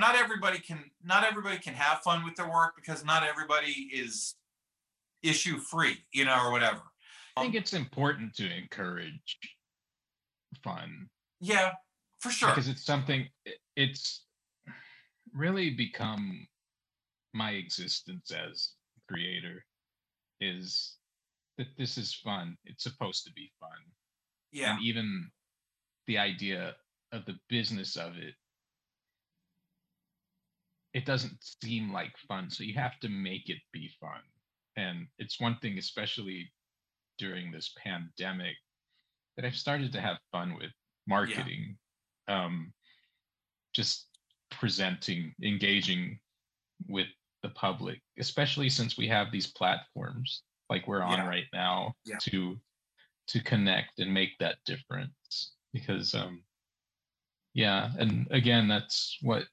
know, not everybody can not everybody can have fun with their work because not everybody is issue free, you know, or whatever. I um, think it's important to encourage fun Yeah, for sure. because it's something it's really become my existence as creator is that this is fun it's supposed to be fun yeah, and even the idea of the business of it it doesn't seem like fun so you have to make it be fun and it's one thing especially during this pandemic that i've started to have fun with marketing um just presenting engaging with the public especially since we have these platforms like we're on Yeah. right now Yeah. to to connect and make that difference because um yeah and again that's what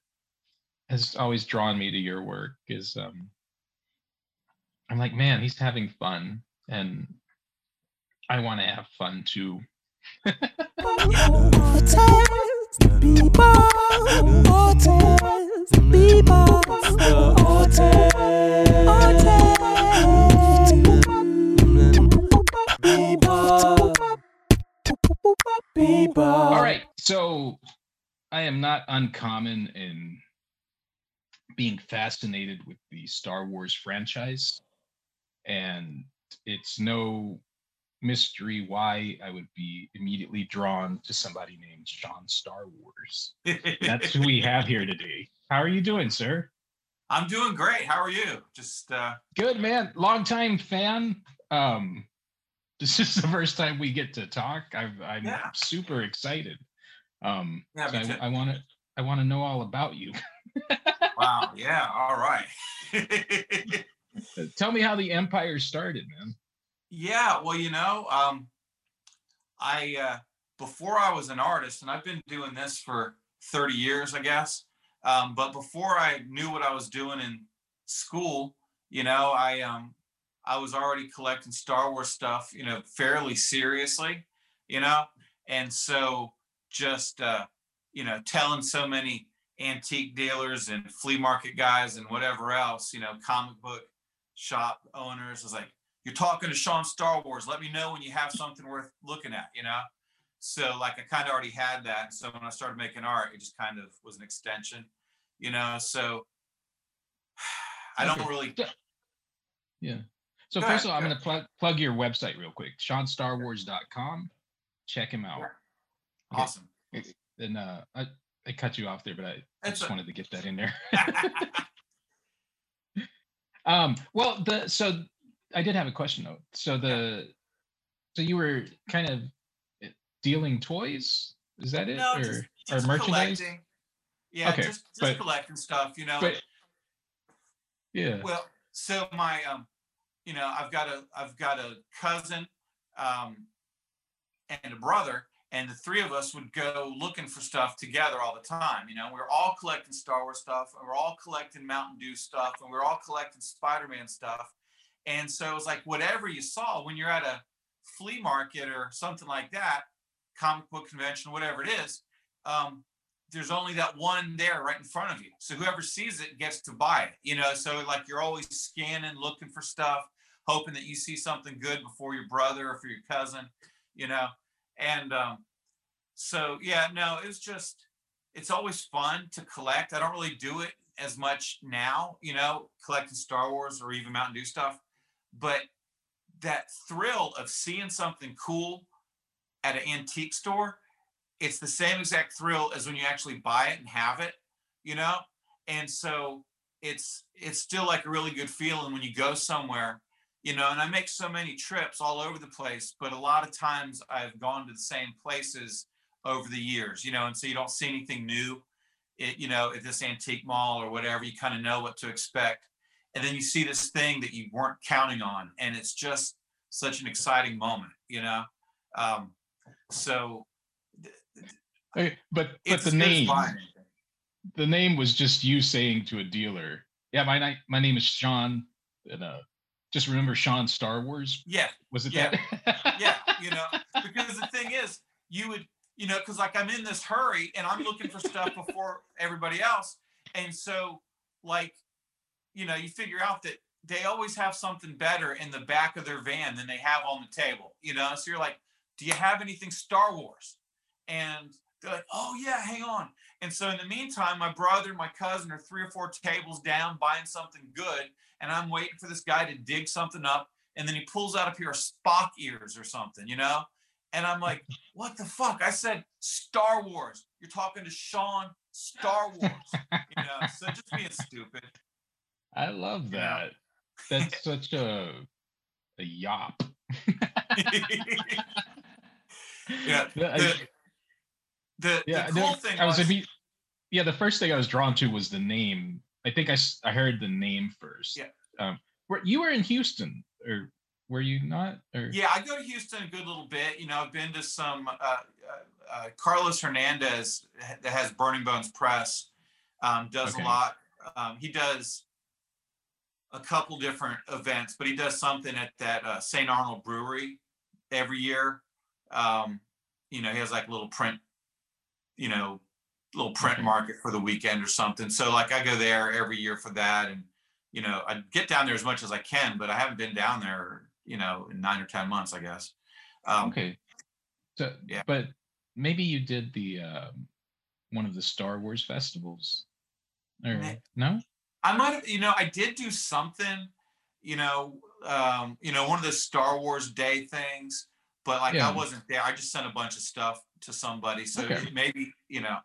has always drawn me to your work is um i'm like man he's having fun and i want to have fun too. All right so i am not uncommon in being fascinated with the star wars franchise and it's no mystery why i would be immediately drawn to somebody named sean star wars. That's who we have here today. How are you doing sir? I'm doing great. How are you? Just uh good man. Long time fan. Um this is the first time we get to talk. I've, i'm Yeah. super excited. Um Yeah, so i want to i want to know all about you wow, yeah, all right. Tell me how the empire started man yeah, well, you know, um I uh before I was an artist, and I've been doing this for 30 years, I guess. Um, but before I knew what I was doing in school, you know, I um I was already collecting Star Wars stuff, you know, fairly seriously, you know, and so just uh, you know, telling so many antique dealers and flea market guys and whatever else, you know, comic book shop owners was like, you're talking to Sean Star Wars. Let me know when you have something worth looking at, you know? So like I kind of already had that. So when I started making art, it just kind of was an extension, you know? So I don't really, yeah so Go first ahead, of all i'm going to plug plug your website real quick seanstarwars.com check him out Yeah. Okay. awesome. and uh i i cut you off there but i, I just a- wanted to get that in there. Um well the so i did have a question though. So the so you were kind of dealing toys? Is that it? No, or just, or merchandise? collecting. Yeah, Okay, just, just but- collecting stuff, you know? but yeah. Well, so my um, you know, I've got a I've got a cousin um and a brother, and the three of us would go looking for stuff together all the time. You know, we were all collecting Star Wars stuff, and we're all collecting Mountain Dew stuff, and we we're all collecting Spider-Man stuff. And so it was like whatever you saw when you're at a flea market or something like that, comic book convention, whatever it is, um, there's only that one there right in front of you. So whoever sees it gets to buy it, you know. So like you're always scanning, looking for stuff, hoping that you see something good before your brother or for your cousin, you know. And um, so yeah, no, it's just it's always fun to collect. I don't really do it as much now, you know, collecting Star Wars or even Mountain Dew stuff, but that thrill of seeing something cool at an antique store it's the same exact thrill as when you actually buy it and have it you know and so it's it's still like a really good feeling when you go somewhere you know and i make so many trips all over the place but a lot of times i've gone to the same places over the years you know and so you don't see anything new it, you know at this antique mall or whatever you kind of know what to expect and then you see this thing that you weren't counting on and it's just such an exciting moment you know? Um, so Okay, but but it's the as good as name the name was just you saying to a dealer yeah my my name is sean and uh just remember sean star wars? Yeah was it Yeah. that? Yeah you know because the thing is you would you know because like i'm in this hurry and i'm looking for stuff before everybody else. And so like you know you figure out that they always have something better in the back of their van than they have on the table you know? So you're like do you have anything star wars? And they're like oh yeah hang on. And so in the meantime my brother and my cousin are three or four tables down buying something good and i'm waiting for this guy to dig something up and then he pulls out a pair of spock ears or something you know and i'm like what the fuck i said star wars you're talking to sean star wars you know so just being stupid I love You know? that. That's such a a yop. yeah The- the, the, yeah, the no, thing I was, was, imme- yeah, the first thing I was drawn to was the name. I think I, I heard the name first. Yeah. Um, were, you were in Houston, or were you not? Or Yeah, I go to Houston a good little bit. You know, I've been to some. Uh, uh, uh, Carlos Hernandez that has Burning Bones Press um, does Okay. a lot. Um, he does a couple different events, but he does something at that uh, St. Arnold Brewery every year. Um, you know, he has like a little print, you know, little print market for the weekend or something. So like I go there every year for that, and you know, I get down there as much as I can, but I haven't been down there, you know, in nine or ten months, I guess. Um, okay. So yeah. but maybe you did the um, one of the Star Wars festivals, or Nah. no? I might have, you know, I did do something, you know, um, you know, one of the Star Wars Day things, but like Yeah. I wasn't there. I just sent a bunch of stuff to somebody, so Okay. maybe, you know,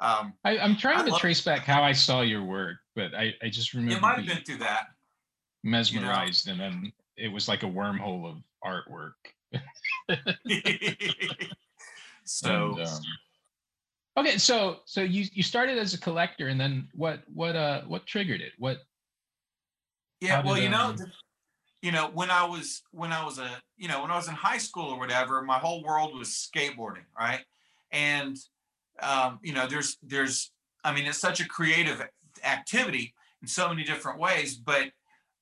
um, I, I'm trying I to love- trace back how I saw your work, but I, I just remember it might have been through that. mesmerized, and then it was like a wormhole of artwork. so And, um, okay, so so you you started as a collector, and then what what uh what triggered it? What yeah, well, you know, um, you know, when I was when I was a, you know, when I was in high school or whatever, my whole world was skateboarding, right? And um, you know, there's there's, I mean, it's such a creative activity in so many different ways, but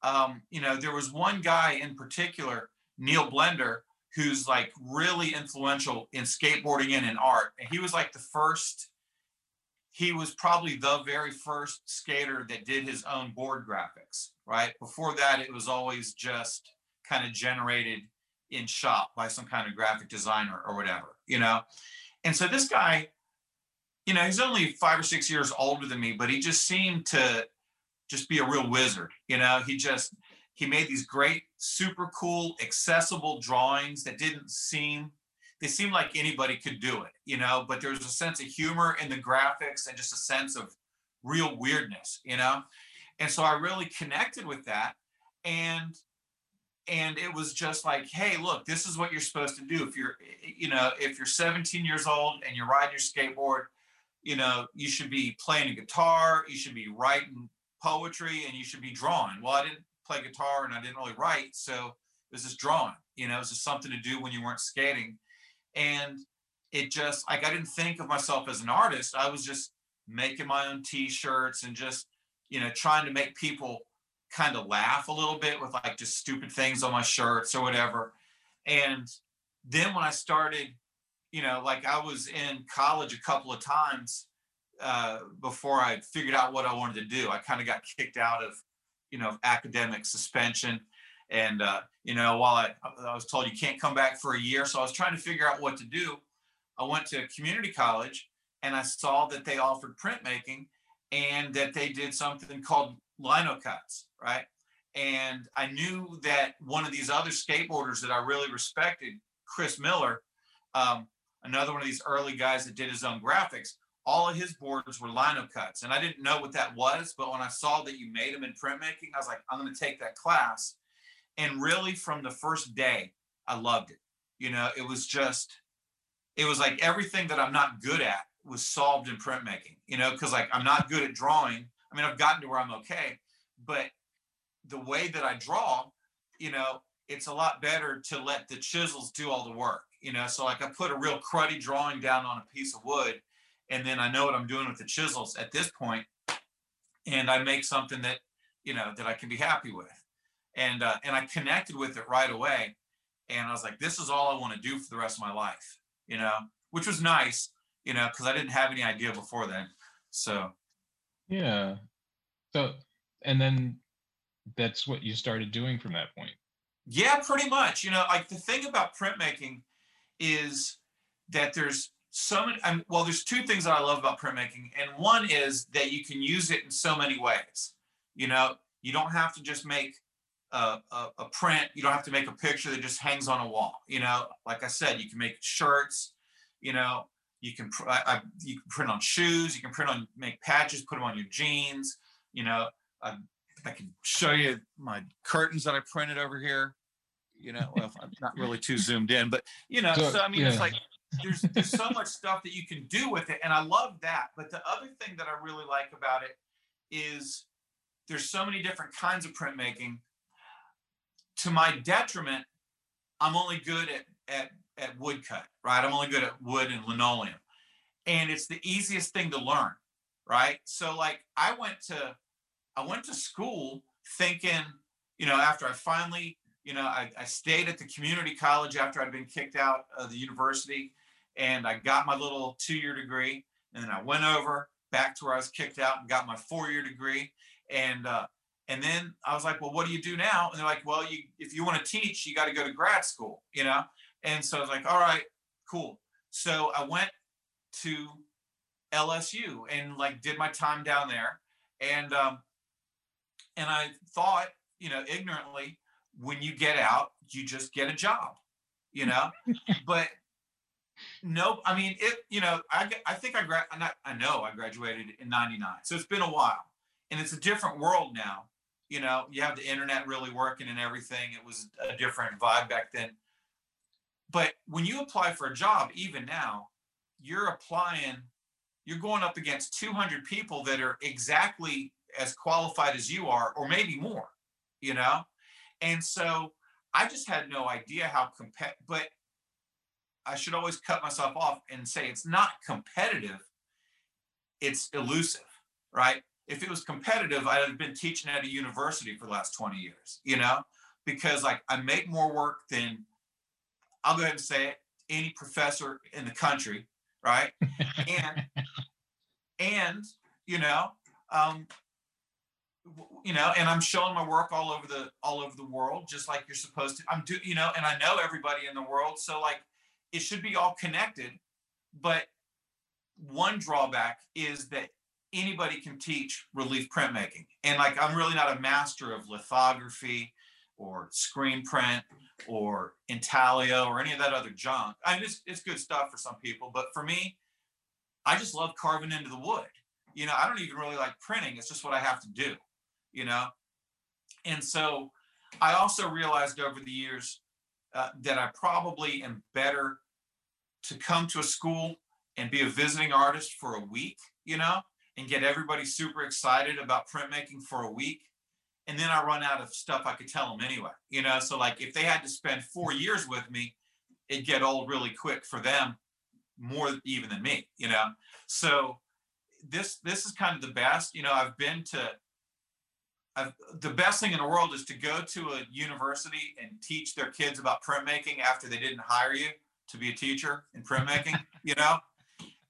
um, you know, there was one guy in particular, Neil Blender, who's like really influential in skateboarding and in art. And he was like the first, he was probably the very first skater that did his own board graphics, right? Before that, it was always just kind of generated in shop by some kind of graphic designer or whatever, you know? And so this guy, you know, he's only five or six years older than me, but he just seemed to just be a real wizard. You know, he just he made these great, super cool, accessible drawings that didn't seem they seemed like anybody could do it, you know, but there was a sense of humor in the graphics and just a sense of real weirdness, you know. And so I really connected with that. And and it was just like, hey, look, this is what you're supposed to do. If you're, you know, if you're 17 years old and you're riding your skateboard, you know, you should be playing a guitar, you should be writing poetry, and you should be drawing. Well, I didn't play guitar and I didn't really write, so it was just drawing. You know, it was just something to do when you weren't skating, and it just like I didn't think of myself as an artist. I was just making my own T-shirts and just, you know, trying to make people kind of laugh a little bit with like just stupid things on my shirts or whatever. And then when I started, you know, like I was in college a couple of times uh, before I figured out what I wanted to do. I kind of got kicked out of, you know, academic suspension. And, uh, you know, while I, I was told you can't come back for a year. So I was trying to figure out what to do. I went to community college and I saw that they offered printmaking and that they did something called lino cuts, right? And I knew that one of these other skateboarders that I really respected, Chris Miller, um, another one of these early guys that did his own graphics, all of his boards were lino cuts. And I didn't know what that was, but when I saw that you made them in printmaking, I was like, I'm going to take that class. And really, from the first day, I loved it. You know, it was just, it was like everything that I'm not good at was solved in printmaking, you know, because like I'm not good at drawing. I mean, I've gotten to where I'm okay, but the way that I draw, you know, it's a lot better to let the chisels do all the work, you know. So like I put a real cruddy drawing down on a piece of wood, and then I know what I'm doing with the chisels at this point, and I make something that you know that I can be happy with, and uh, and I connected with it right away, and I was like, this is all I want to do for the rest of my life, you know, which was nice, you know, because I didn't have any idea before then. So Yeah. So, and then that's what you started doing from that point. Yeah, pretty much. You know, like the thing about printmaking is that there's so many. I mean, well, there's two things that I love about printmaking, and one is that you can use it in so many ways. You know, you don't have to just make a, a, a print. You don't have to make a picture that just hangs on a wall. You know, like I said, you can make shirts. You know, you can pr- I, you can print on shoes. You can print on make patches, put them on your jeans. You know, I, I can show you my curtains that I printed over here. You know, well, I'm not really too zoomed in, but you know, So, so I mean, it's like there's there's so much stuff that you can do with it, and I love that. But the other thing that I really like about it is there's so many different kinds of printmaking. To my detriment, I'm only good at at at woodcut, right? I'm only good at wood and linoleum, and it's the easiest thing to learn, right? So like I went to I went to school thinking, you know, after I finally, you know, I, I stayed at the community college after I'd been kicked out of the university and I got my little two year degree. And then I went over back to where I was kicked out and got my four year degree. And, uh, and then I was like, well, what do you do now? And they're like, well, you, if you want to teach, you got to go to grad school, you know? And so I was like, all right, cool. So I went to LSU and like did my time down there. And, um, and I thought, you know, ignorantly, when you get out, you just get a job, you know. but no, I mean, it. You know, I, I think I gra- not, I know I graduated in '99, so it's been a while, and it's a different world now. You know, you have the internet really working and everything. It was a different vibe back then. But when you apply for a job, even now, you're applying. You're going up against 200 people that are exactly as qualified as you are, or maybe more, you know? And so I just had no idea how compet, but I should always cut myself off and say it's not competitive, it's elusive, right? If it was competitive, I'd have been teaching at a university for the last 20 years, you know? Because like I make more work than I'll go ahead and say it, any professor in the country, right? and and you know, um, you know, and I'm showing my work all over the all over the world, just like you're supposed to. I'm do, you know, and I know everybody in the world, so like it should be all connected. But one drawback is that anybody can teach relief printmaking, and like I'm really not a master of lithography or screen print or intaglio or any of that other junk. I mean, it's it's good stuff for some people, but for me, I just love carving into the wood. You know, I don't even really like printing. It's just what I have to do, you know? And so I also realized over the years uh, that I probably am better to come to a school and be a visiting artist for a week, you know, and get everybody super excited about printmaking for a week. And then I run out of stuff I could tell them anyway, you know? So, like, if they had to spend four years with me, it'd get old really quick for them more even than me, you know. So this this is kind of the best. You know, I've been to I've, the best thing in the world is to go to a university and teach their kids about printmaking after they didn't hire you to be a teacher in printmaking, you know?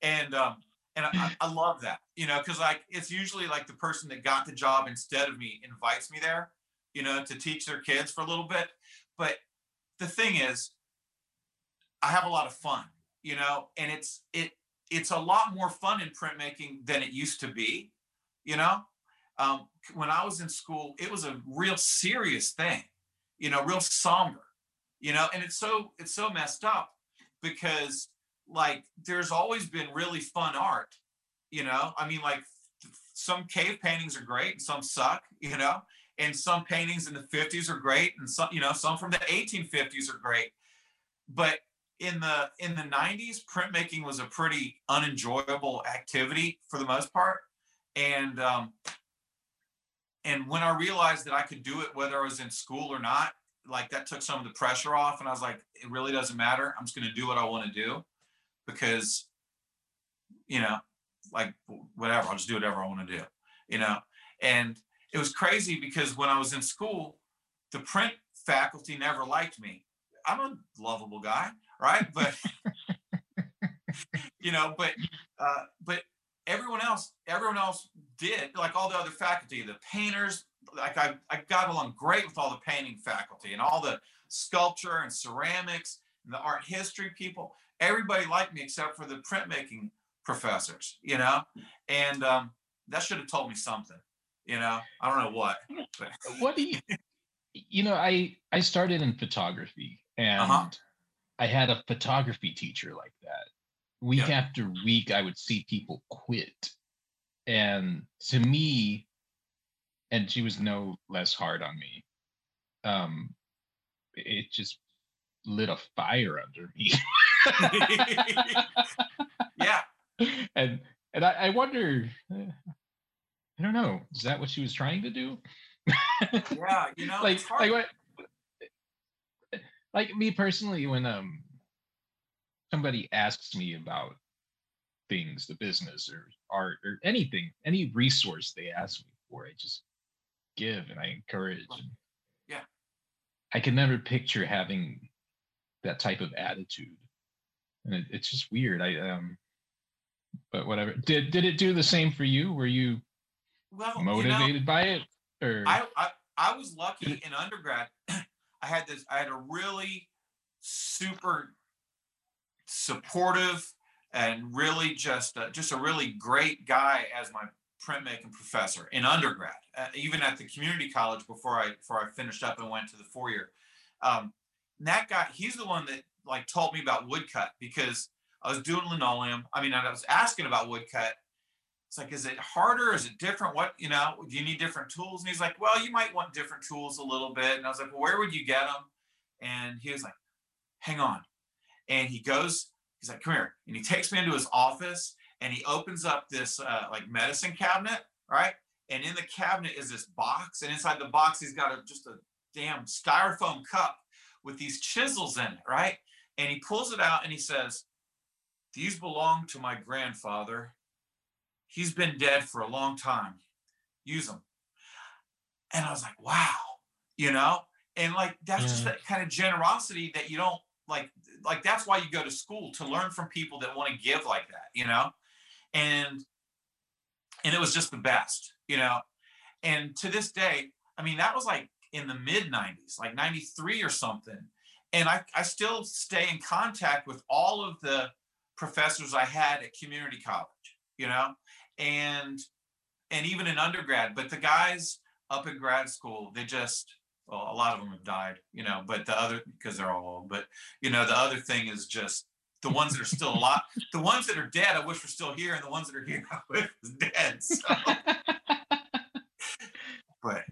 And um and I, I love that, you know, because like it's usually like the person that got the job instead of me invites me there, you know, to teach their kids for a little bit. But the thing is, I have a lot of fun, you know, and it's it it's a lot more fun in printmaking than it used to be, you know. Um, when I was in school, it was a real serious thing, you know, real somber, you know, and it's so it's so messed up because like there's always been really fun art, you know. I mean, like some cave paintings are great and some suck, you know, and some paintings in the 50s are great and some, you know, some from the 1850s are great. But in the in the 90s printmaking was a pretty unenjoyable activity for the most part and um and when i realized that i could do it whether i was in school or not like that took some of the pressure off and i was like it really doesn't matter. I'm just going to do what i want to do because you know like whatever i'll just do whatever i want to do you know? And it was crazy because when i was in school the print faculty never liked me. I'm a lovable guy right? But you know but uh but everyone else, everyone else did, like all the other faculty, the painters, like I, I got along great with all the painting faculty and all the sculpture and ceramics and the art history people. Everybody liked me except for the printmaking professors, you know? And um, that should have told me something, you know? I don't know what. But. What do you, you know, I, I started in photography and Uh-huh. I had a photography teacher like that. Week Yeah. after week, I would see people quit. And to me, and she was no less hard on me, um, it just lit a fire under me. yeah. and and I, I wonder, I don't know, is that what she was trying to do? Yeah. You know, like like what like me personally when um somebody asks me about things the business or art or anything any resource they ask me for i just give and i encourage Yeah. i can never picture having that type of attitude and it, it's just weird i um but whatever did did it do the same for you were you well, you know, motivated by it or I, I I was lucky in undergrad. I had this. I had a really super supportive and really just uh, just a really great guy as my printmaking professor in undergrad, uh, even at the community college before I before I finished up and went to the four year. Um, that guy, he's the one that like told me about woodcut because I was doing linoleum. I mean, I was asking about woodcut. It's like, is it harder? Is it different? What, you know, do you need different tools? And he's like, well, you might want different tools a little bit. And I was like, well, where would you get them? And he was like, hang on. And he goes, he's like, come here. And he takes me into his office and he opens up this uh, like medicine cabinet, right? And in the cabinet is this box. And inside the box, he's got a, just a damn styrofoam cup with these chisels in it, right? And he pulls it out and he says, these belong to my grandfather he's been dead for a long time. Use them. And I was like, wow, you know, and like that's just that kind of generosity that you don't like. Like that's why you go to school to learn from people that want to give like that, you know. And and it was just the best, you know. And to this day, I mean, that was like in the mid 90s, like 93 or something. And I, I still stay in contact with all of the professors I had at community college, you know, and and even in undergrad. But the guys up in grad school, they just well, a lot of them have died, you know, but the other because they're all old, but you know, the other thing is just the ones that are still alive, the ones that are dead, I wish were still here, and the ones that are here, I wish was dead. So but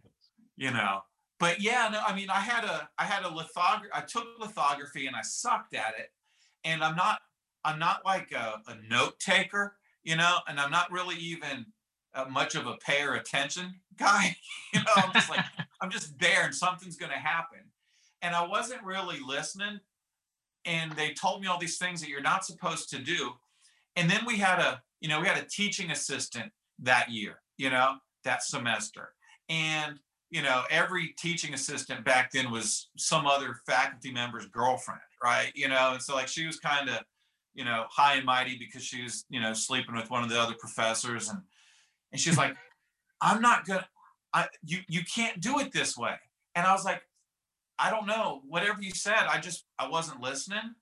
you know but yeah no i mean i had a i had a lithography i took lithography and i sucked at it and i'm not i'm not like a, a note taker you know and i'm not really even uh, much of a payer attention guy you know i'm just like i'm just there and something's going to happen. And i wasn't really listening and they told me all these things that you're not supposed to do. And then we had a you know we had a teaching assistant that year you know that semester. And you know every teaching assistant back then was some other faculty member's girlfriend right? You know and so like she was kind of you know high and mighty because she was you know sleeping with one of the other professors. And and she's like i'm not gonna i you you can't do it this way and i was like i don't know whatever you said i just i wasn't listening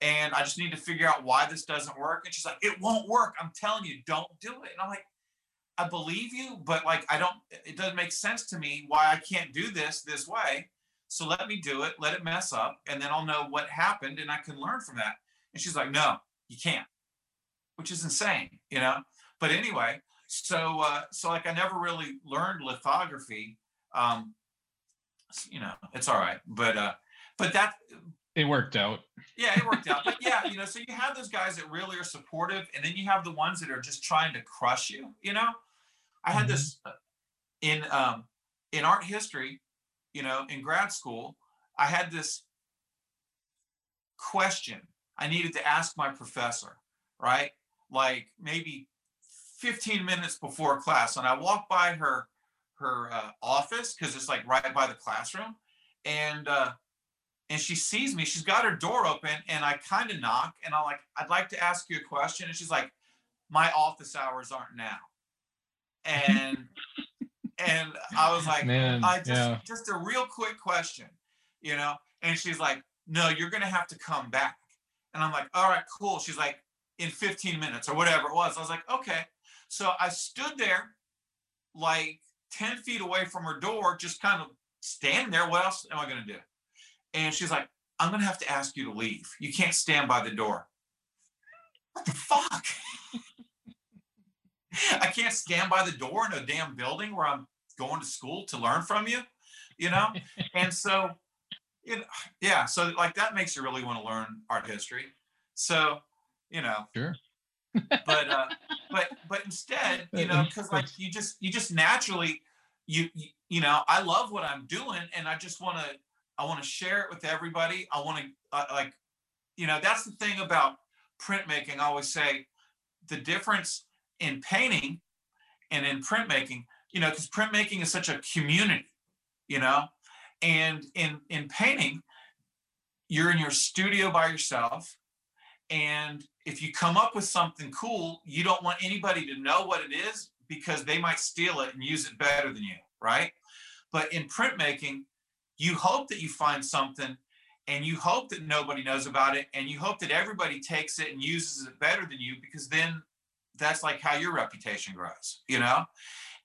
and i just need to figure out why this doesn't work and she's like it won't work i'm telling you don't do it and i'm like I believe you, but like I don't it doesn't make sense to me why I can't do this this way. So let me do it, let it mess up, and then I'll know what happened and I can learn from that. And she's like, No, you can't, which is insane, you know. But anyway, so uh so like I never really learned lithography. Um you know, it's all right. But uh but that it worked out yeah, it worked out. But yeah, you know, so you have those guys that really are supportive, and then you have the ones that are just trying to crush you. You know, I had Mhm. this uh, in um, in art history. You know, in grad school, I had this question I needed to ask my professor. Right, like maybe 15 minutes before class, and I walked by her her uh, office because it's like right by the classroom, and uh, and she sees me. She's got her door open, and I kind of knock, and I'm like, "I'd like to ask you a question." And she's like, my office hours aren't now. And and I was like, Man, I just yeah. just a real quick question, you know? And she's like, no, you're gonna have to come back. And I'm like, all right, cool. She's like, in 15 minutes or whatever it was. I was like, okay. So I stood there like 10 feet away from her door, just kind of standing there. What else am I gonna do? And she's like, I'm gonna have to ask you to leave. You can't stand by the door. What the fuck? I can't stand by the door in a damn building where I'm going to school to learn from you, you know? and so, you know, yeah, so like that makes you really want to learn art history. So, you know, Sure. But uh but but instead you know because like you just you just naturally you, you you know i love what i'm doing and i just want to i want to share it with everybody. I want to uh, like you know that's the thing about printmaking. I always say the difference in painting and in printmaking you know because printmaking is such a community you know and in in painting you're in your studio by yourself and if you come up with something cool, you don't want anybody to know what it is because they might steal it and use it better than you, right? But in printmaking, you hope that you find something and you hope that nobody knows about it and you hope that everybody takes it and uses it better than you because then that's like how your reputation grows, you know?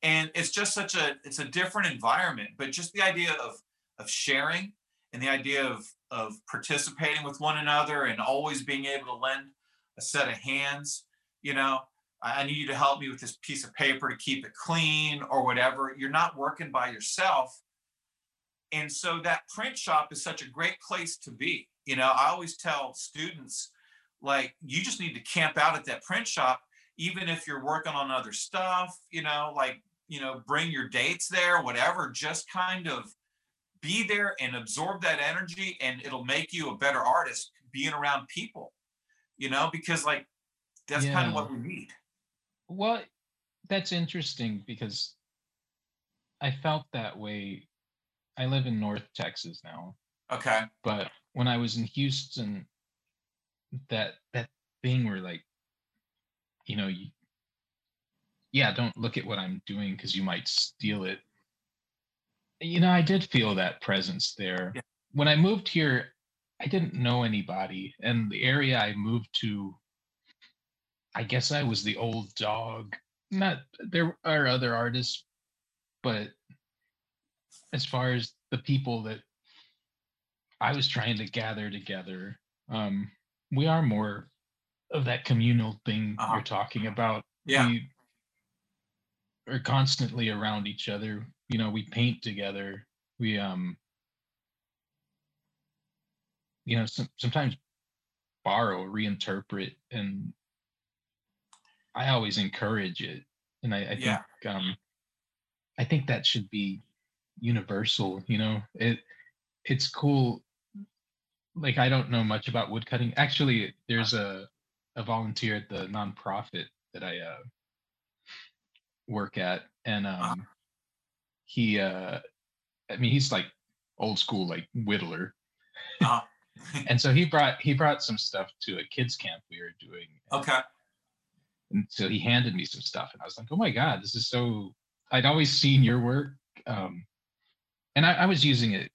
And it's just such a it's a different environment, but just the idea of of sharing and the idea of of participating with one another and always being able to lend a set of hands you know? I need you to help me with this piece of paper to keep it clean or whatever. You're not working by yourself. And so that print shop is such a great place to be. You know i always tell students like you just need to camp out at that print shop even if you're working on other stuff you know like you know bring your dates there whatever just kind of be there and absorb that energy and it'll make you a better artist being around people you know because like that's kind of what we need Well, that's interesting because I felt that way. I live in North Texas now, okay but when I was in Houston, that that thing where like, you know, you, yeah, don't look at what I'm doing because you might steal it. You know, I did feel that presence there. Yeah. When I moved here, I didn't know anybody, and the area I moved to, I guess I was the old dog. Not there are other artists, but as far as the people that I was trying to gather together, um, we are more of that communal thing Uh-huh. you're talking about. Yeah. We are constantly around each other. You know, we paint together. We um you know, some, sometimes borrow, reinterpret, and I always encourage it. And I, I think Yeah. um I think that should be universal, you know. It it's cool. Like I don't know much about woodcutting. Actually, there's a a volunteer at the nonprofit that I uh work at and um he uh I mean he's like old school like whittler. uh, And so he brought he brought some stuff to a kids camp we were doing. okay And so he handed me some stuff and I was like, "Oh my god, this is so I'd always seen your work um and I, I was using it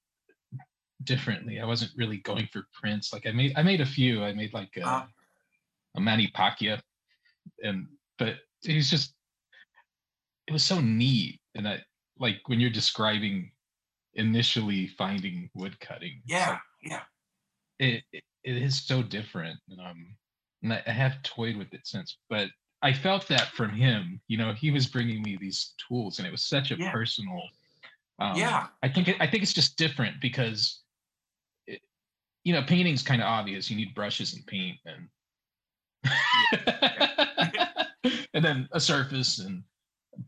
differently. I wasn't really going for prints. Like I made I made a few. I made like a, Uh-huh. a Manny Pacquiao, and but it was just it was so neat. And I like when you're describing initially finding wood cutting. yeah like, yeah it, it it is so different. And, um, and I, I have toyed with it since, but I felt that from him. You know, he was bringing me these tools, and it was such a Yeah. personal. Um, Yeah. I think it, I think it's just different because, it, you know, painting's kind of obvious. You need brushes and paint, and and then a surface, and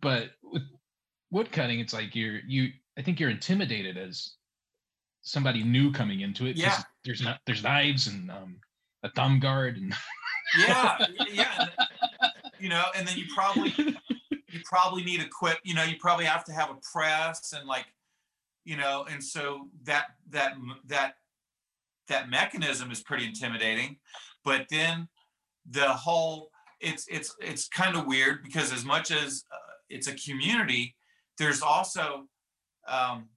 but wood cutting, it's like you're you. I think you're intimidated as somebody new coming into it. Yeah. There's not there's knives and um, a thumb guard and yeah yeah you know and then you probably you probably need equip you know you probably have to have a press and like you know and so that that that that mechanism is pretty intimidating but then the whole it's it's it's kind of weird because as much as uh, it's a community, there's also um,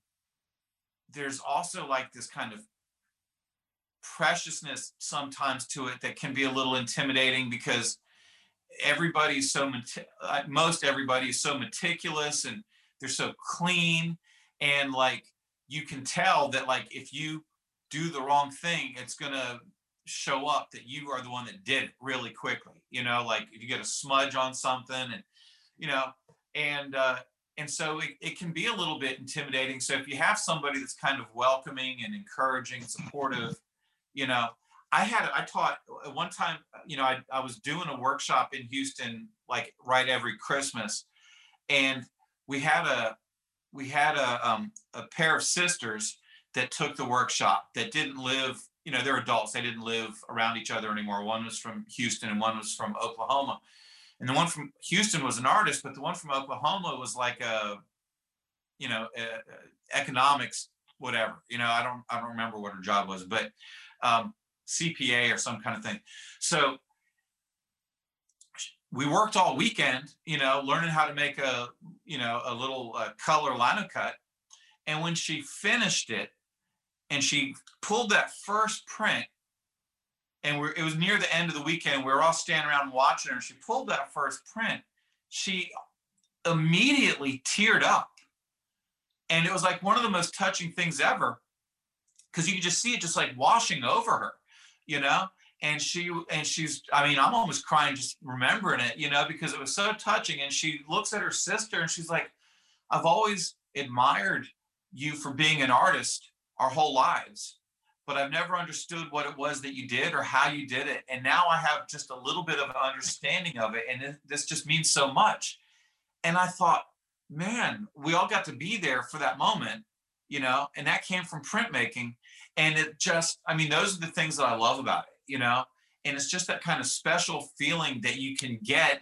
there's also like this kind of preciousness sometimes to it that can be a little intimidating because everybody's so most everybody is so meticulous and they're so clean and like you can tell that like if you do the wrong thing it's to show up that you are the one that did it really quickly you know like if you get a smudge on something and you know and uh and so it, it can be a little bit intimidating. So if you have somebody that's kind of welcoming and encouraging supportive you know i had i taught at one time you know I, I was doing a workshop in houston like right every christmas. And we had a we had a um, a pair of sisters that took the workshop that didn't live you know they're adults. They didn't live around each other anymore. One was from houston and one was from oklahoma and the one from houston was an artist but the one from oklahoma was like a you know a, a economics whatever you know i don't i don't remember what her job was but um, cpa or some kind of thing. So we worked all weekend you know learning how to make a you know a little uh, color linocut and when she finished it and she pulled that first print and it was near the end of the weekend we were all standing around watching her she pulled that first print she immediately teared up. And it was like one of the most touching things ever because you could just see it just like washing over her you know? And she and she's i mean i'm almost crying just remembering it you know because it was so touching. And she looks at her sister and she's like i've always admired you for being an artist our whole lives but i've never understood what it was that you did or how you did it. And now i have just a little bit of an understanding of it and this just means so much. And i thought man we all got to be there for that moment you know and that came from printmaking. And it just i mean those are the things that i love about it you know? And it's just that kind of special feeling that you can get.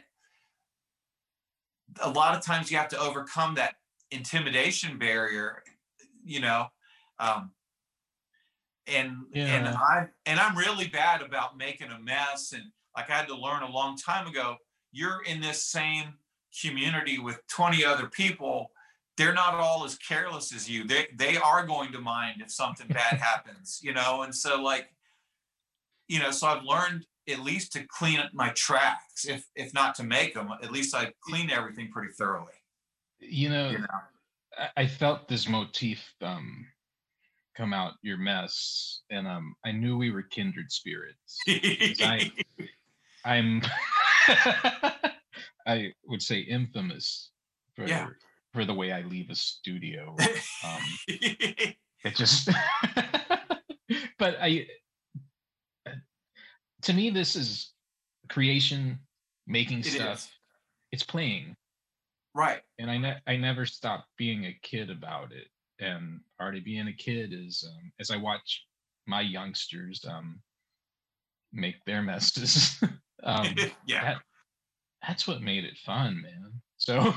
A lot of times you have to overcome that intimidation barrier you know? Um, and yeah. and I and I'm really bad about making a mess and like I had to learn a long time ago you're in this same community with 20 other people they're not all as careless as you they they are going to mind if something bad happens you know and so like you know so I've learned at least to clean up my tracks if if not to make them at least I clean everything pretty thoroughly you know, you know? I felt this motif um come out your mess and um i knew we were kindred spirits I, i'm i would say infamous for yeah. for the way i leave a studio. Um it just but i to me this is creation making it stuff. is. it's playing. Right. And i ne- i never stopped being a kid about it and already being a kid is um, as I watch my youngsters um, make their messes. um, yeah, that, that's what made it fun, man. So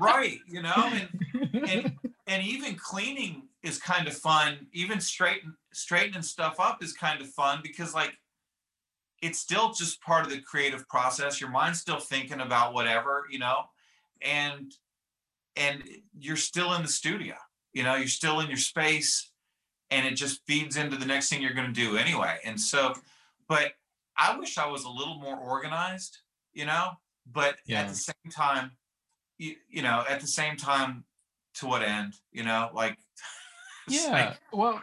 right, you know, and and and even cleaning is kind of fun. Even straighten straightening stuff up is kind of fun because like it's still just part of the creative process. Your mind's still thinking about whatever, you know, and and you're still in the studio you know you're still in your space and it just feeds into the next thing you're going to do anyway. And so but i wish i was a little more organized you know but yeah. at the same time you, you know at the same time to what end you know like yeah like, well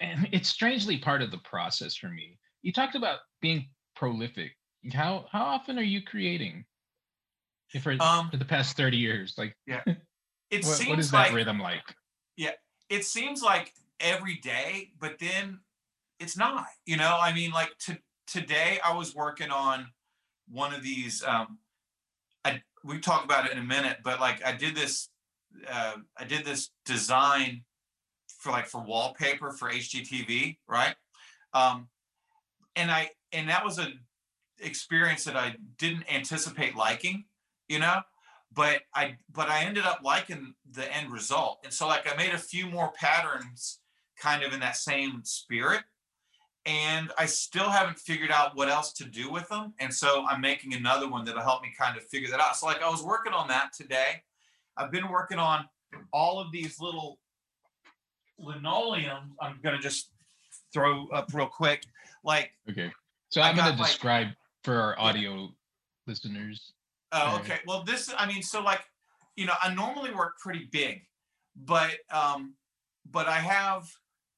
and it's strangely part of the process for me. You talked about being prolific. How how often are you creating for, um, for the past 30 years? Like yeah it what, seems what is like, that rhythm like? Yeah, it seems like every day, but then it's not. You know, I mean, like to, today I was working on one of these. Um, I we talk about it in a minute, but like I did this, uh, I did this design for like for wallpaper for HGTV, right? Um, and I and that was a experience that I didn't anticipate liking, you know but I but I ended up liking the end result. And so like I made a few more patterns kind of in that same spirit. and I still haven't figured out what else to do with them. And so I'm making another one that'll help me kind of figure that out. So like I was working on that today. I've been working on all of these little linoleum. I'm gonna just throw up real quick. Like, Okay. So I'm to like- describe for our audio listeners. Oh, okay. Well, this, I mean, so like, you know, I normally work pretty big, but um, but I have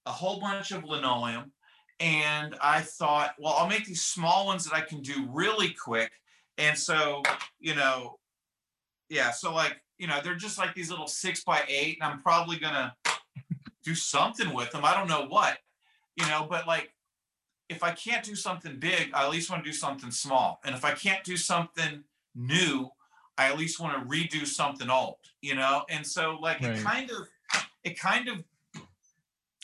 a whole bunch of linoleum, and I thought, well, I'll make these small ones that I can do really quick. And so, you know, yeah, so like, you know, they're just like these little six by eight, and I'm probably gonna do something with them. I don't know what, you know, but like if I can't do something big, I at least want to do something small. And if I can't do something new, I at least want to redo something old, you know? And so like Right. it kind of it kind of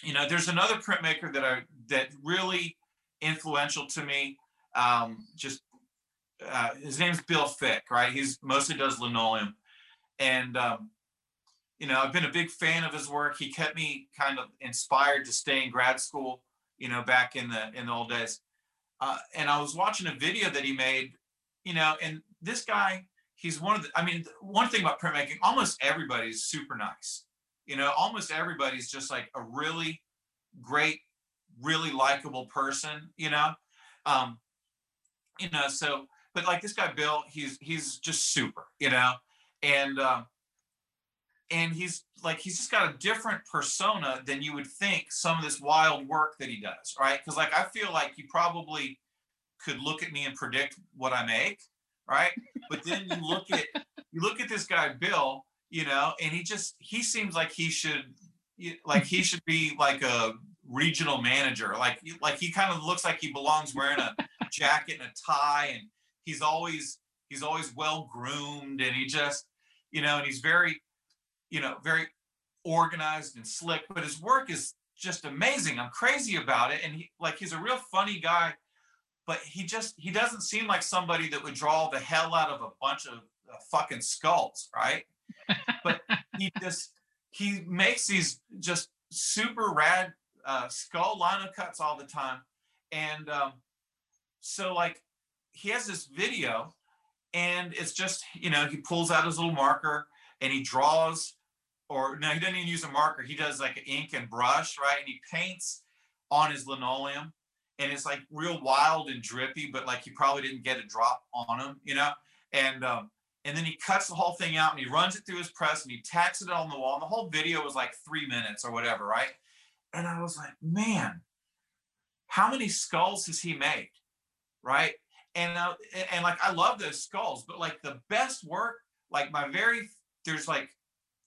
you know, there's another printmaker that I that really influential to me. Um just uh his name's Bill Fick, right? He's mostly does linoleum. And um you know, I've been a big fan of his work. He kept me kind of inspired to stay in grad school, you know, back in the in the old days. Uh, and I was watching a video that he made, you know, and this guy, he's one of the. I mean, one thing about printmaking, almost everybody's super nice. You know, almost everybody's just like a really great, really likable person. You know, um, you know. So, but like this guy Bill, he's he's just super. You know, and um, and he's like he's just got a different persona than you would think some of this wild work that he does right because like i feel like you probably could look at me and predict what i make right but then you look at you look at this guy bill you know and he just he seems like he should like he should be like a regional manager like like he kind of looks like he belongs wearing a jacket and a tie and he's always he's always well groomed and he just you know and he's very you know, very organized and slick, but his work is just amazing. I'm crazy about it. And he like he's a real funny guy, but he just he doesn't seem like somebody that would draw the hell out of a bunch of uh, fucking skulls, right? but he just he makes these just super rad uh, skull lino cuts all the time, and um, so like he has this video, and it's just you know he pulls out his little marker and he draws or no, he doesn't even use a marker. He does like ink and brush, right? And he paints on his linoleum, and it's like real wild and drippy, but like he probably didn't get a drop on him, you know. And um, and then he cuts the whole thing out and he runs it through his press and he tacks it on the wall. And the whole video was like three minutes or whatever, right? And I was like, man, how many skulls has he made, right? And uh, and- and like I love those skulls, but like the best work, like my very there's like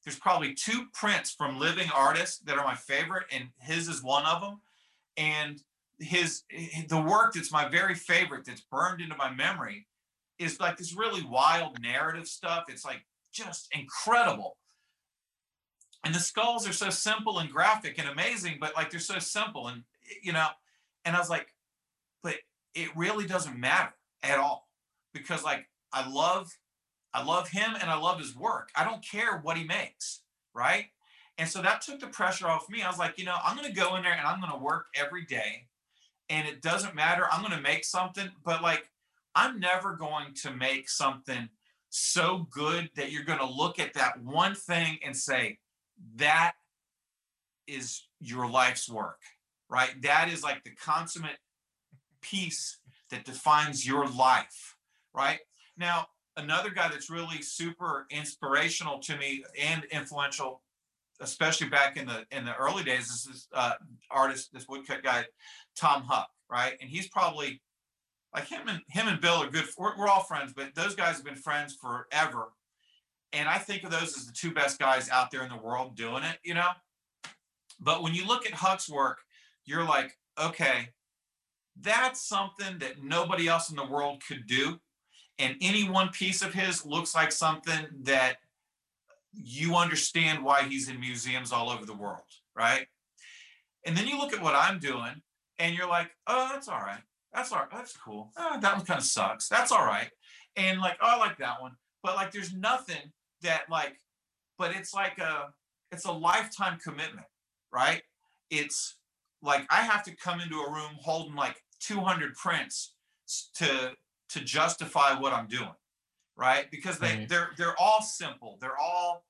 there's probably two prints from living artists that are my favorite and his is one of them and his eh, the work that's my very favorite that's burned into my memory is like this really wild narrative stuff it's like just incredible and the skulls are so simple and graphic and amazing but like they're so simple and eh, you know and i was like but it really doesn't matter at all because like i love I love him and I love his work. I don't care what he makes, right? And so that took the pressure off me. I was like, you know, I'm going to go in there and I'm going to work every day. And it doesn't matter. I'm going to make something, but like, I'm never going to make something so good that you're going to look at that one thing and say, that is your life's work, right? That is like the consummate piece that defines your life, right? Now, another guy that's really super inspirational to me and influential, especially back in the in the early days, this is this uh, artist, this woodcut guy, Tom Huck, right? And he's probably like him and him and Bill are good. We're, we're all friends, but those guys have been friends forever. And I think of those as the two best guys out there in the world doing it, you know. But when you look at Huck's work, you're like, okay, that's something that nobody else in the world could do and any one piece of his looks like something that you understand why he's in museums all over the world, right? And then you look at what I'm doing and you're like, oh, that's all right. That's all right. That's cool. Oh, that one kind of sucks. That's all right. And like, oh, I like that one. But like, there's nothing that like, but it's like a, it's a lifetime commitment, right? It's like I have to come into a room holding like 200 prints to to justify what I'm doing, right? Because they Right. they're they're all simple. They're all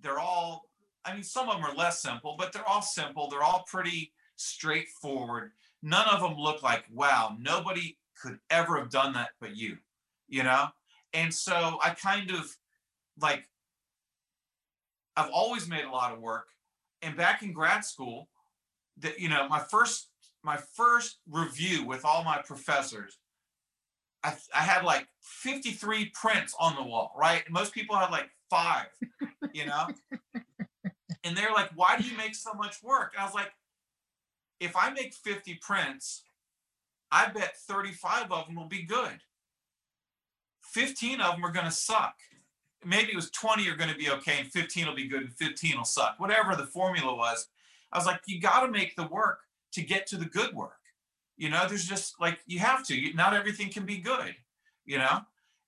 they're all I mean some of them are less simple, but they're all simple. They're all pretty straightforward. None of them look like wow, nobody could ever have done that but you, you know? And so I kind of like I've always made a lot of work. And back in grad school, that you know, my first my first review with all my professors, I, I had like 53 prints on the wall, right? Most people had like five, you know? and they're like, why do you make so much work? And I was like, if I make 50 prints, I bet 35 of them will be good. 15 of them are going to suck. Maybe it was 20 are going to be okay, and 15 will be good, and 15 will suck. Whatever the formula was, I was like, you got to make the work to get to the good work. You know, there's just like you have to. You, not everything can be good. You know,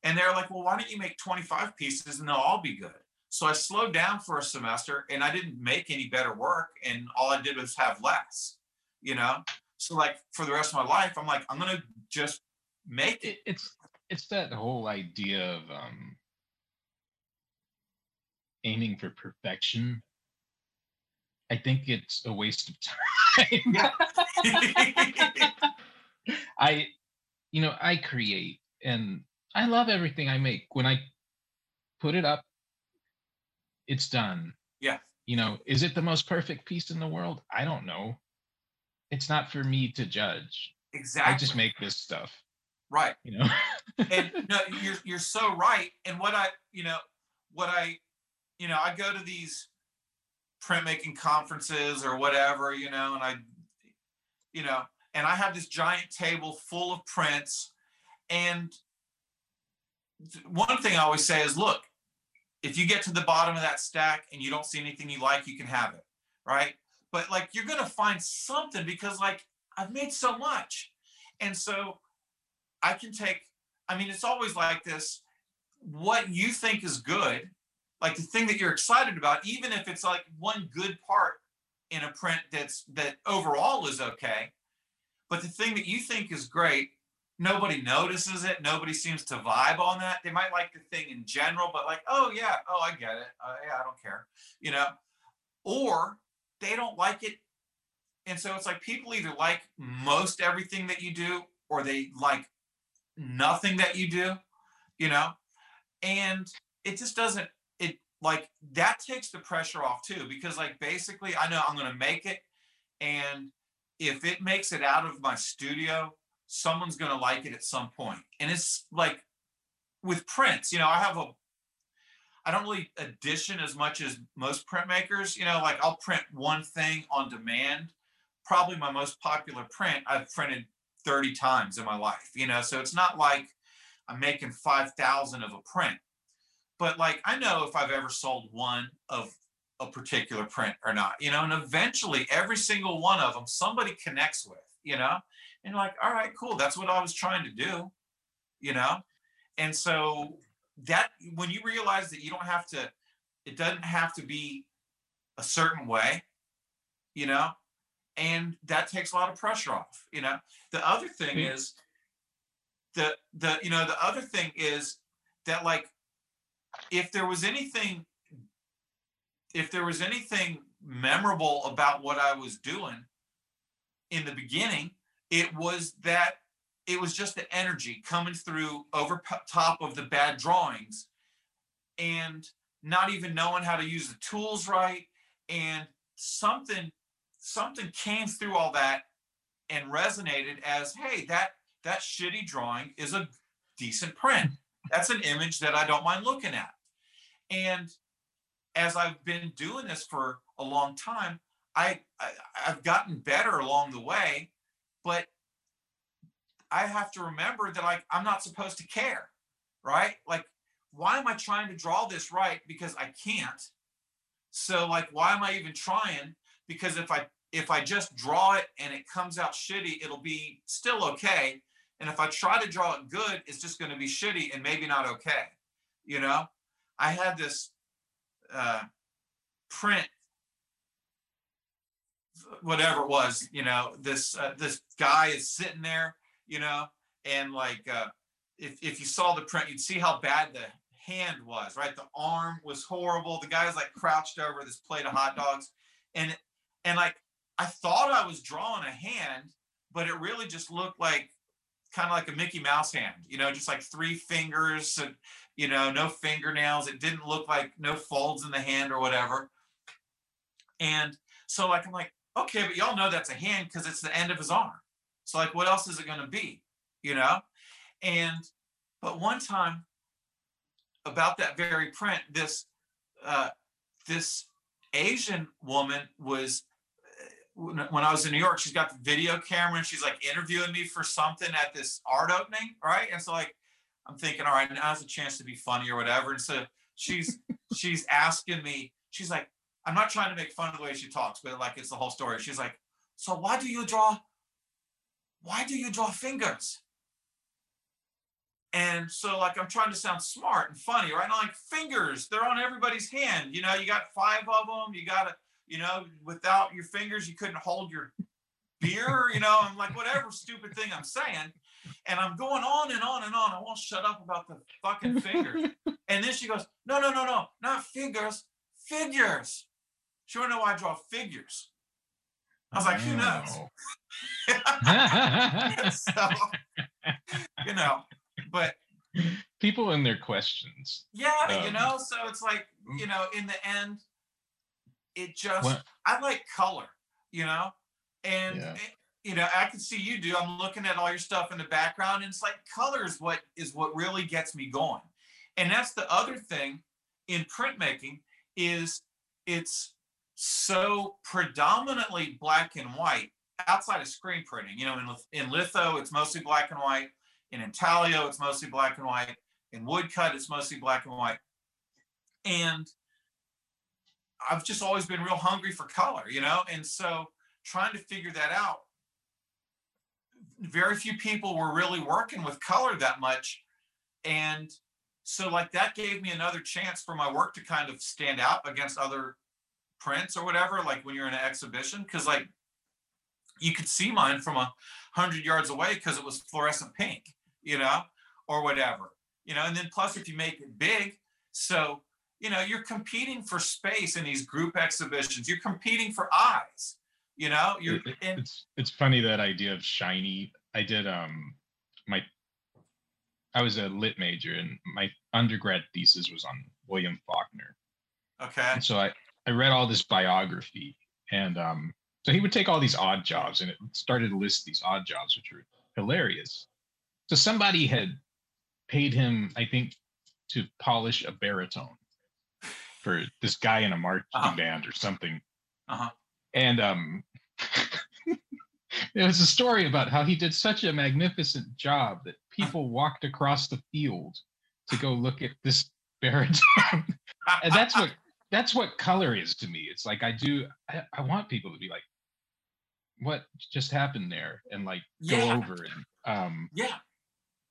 and they're like, well, why don't you make 25 pieces and they'll all be good? So I slowed down for a semester, and I didn't make any better work, and all I did was have less. You know, so like for the rest of my life, I'm like, I'm gonna just make it. it, it's it's that whole idea of um aiming for perfection i think it's a waste of time. I you know i create and i love everything i make. When i put it up it's done. Yeah. you know is it the most perfect piece in the world? I don't know. It's not for me to judge. Exactly. i just make this stuff. Right. you know? And no, you're you're so right. And what I, you know, what I, you know, I go to these printmaking conferences or whatever, you know, and I, you know, and I have this giant table full of prints. And one thing I always say is, look, if you get to the bottom of that stack and you don't see anything you like, you can have it, right? But like you're gonna find something because like I've made so much, and so I can take I mean, it's always like this. What you think is good, like the thing that you're excited about, even if it's like one good part in a print that's that overall is okay, but the thing that you think is great, nobody notices it. Nobody seems to vibe on that. They might like the thing in general, but like, oh yeah, oh I get it. Uh, yeah, I don't care, you know. Or they don't like it, and so it's like people either like most everything that you do, or they like nothing that you do, you know, and it just doesn't, like that takes the pressure off too, because like basically I know I'm going to make it. And if it makes it out of my studio, someone's going to like it at some point. And it's like with prints, you know, I have a, I don't really edition as much as most printmakers, you know, like I'll print one thing on demand. Probably my most popular print I've printed 30 times in my life, you know. So it's not like I'm making 5,000 of a print. But like I know if I've ever sold one of a particular print or not, you know, and eventually every single one of them somebody connects with, you know. And like, all right, cool. That's what I was trying to do, you know. And so that when you realize that you don't have to, it doesn't have to be a certain way, you know, and that takes a lot of pressure off, you know the other thing Yeah. is the the you know the other thing is that like if there was anything if there was anything memorable about what I was doing in the beginning, it was that it was just the energy coming through over top of the bad drawings and not even knowing how to use the tools right. And something something came through all that and resonated as hey that that shitty drawing is a decent print. That's an image that i don't mind looking at and as i've been doing this for a long time i, I i've gotten better along the way but i have to remember that like i'm not supposed to care right like why am i trying to draw this right because i can't so like why am i even trying because if i if I just draw it and it comes out shitty, it'll be still okay. And if I try to draw it good, it's just going to be shitty and maybe not okay. You know, I had this uh, print whatever it was, you know, this uh, this guy is sitting there, you know, and like uh, if if you saw the print, you'd see how bad the hand was, right? The arm was horrible. The guy's like crouched over this plate of hot dogs, and and like I thought I was drawing a hand, but it really just looked like kind of like a Mickey Mouse hand, you know, just like three fingers and you know, no fingernails. It didn't look like no folds in the hand or whatever. And so like I'm like, okay, but y'all know that's a hand because it's the end of his arm. So like what else is it gonna be? You know? And but one time about that very print, this uh this Asian woman was when I was in New York, she's got the video camera and she's like interviewing me for something at this art opening, right? And so like I'm thinking, all right, now's a chance to be funny or whatever. And so she's she's asking me, she's like, I'm not trying to make fun of the way she talks, but like it's the whole story. She's like, so why do you draw? Why do you draw fingers? And so like I'm trying to sound smart and funny, right? And I'm like fingers, they're on everybody's hand. You know, you got five of them. You got to, you know, without your fingers, you couldn't hold your beer. You know, I'm like whatever stupid thing I'm saying, and I'm going on and on and on. I won't shut up about the fucking fingers. and then she goes, no, no, no, no, not fingers, figures. She want to know why I draw figures. I was like, who knows? so, you know, but people and their questions. Yeah, um, you know, so it's like, you know, in the end, it just what? I like color, you know, and yeah. You know, I can see you do. I'm looking at all your stuff in the background, and it's like color is what is what really gets me going. And that's the other thing in printmaking is it's so predominantly black and white outside of screen printing. You know, in, in litho, it's mostly black and white. In intaglio, it's mostly black and white. In woodcut, it's mostly black and white. And I've just always been real hungry for color, you know? And so trying to figure that out, very few people were really working with color that much. And so like that gave me another chance for my work to kind of stand out against other prints or whatever, like when you're in an exhibition, because like you could see mine from a hundred yards away because it was fluorescent pink, you know, or whatever, you know, and then plus if you make it big, so you know, you're competing for space in these group exhibitions. You're competing for eyes. You know, you're. It, it's it's funny that idea of shiny. I did um my. I was a lit major, and my undergrad thesis was on William Faulkner. Okay. And so I I read all this biography, and um so he would take all these odd jobs, and it started to list these odd jobs, which were hilarious. So somebody had paid him, I think, to polish a baritone for this guy in a marching uh-huh. band or something. Uh-huh. And um, there was a story about how he did such a magnificent job that people walked across the field to go look at this baritone. and that's what that's what color is to me. It's like I do I, I want people to be like, what just happened there? And like yeah. go over and um yeah.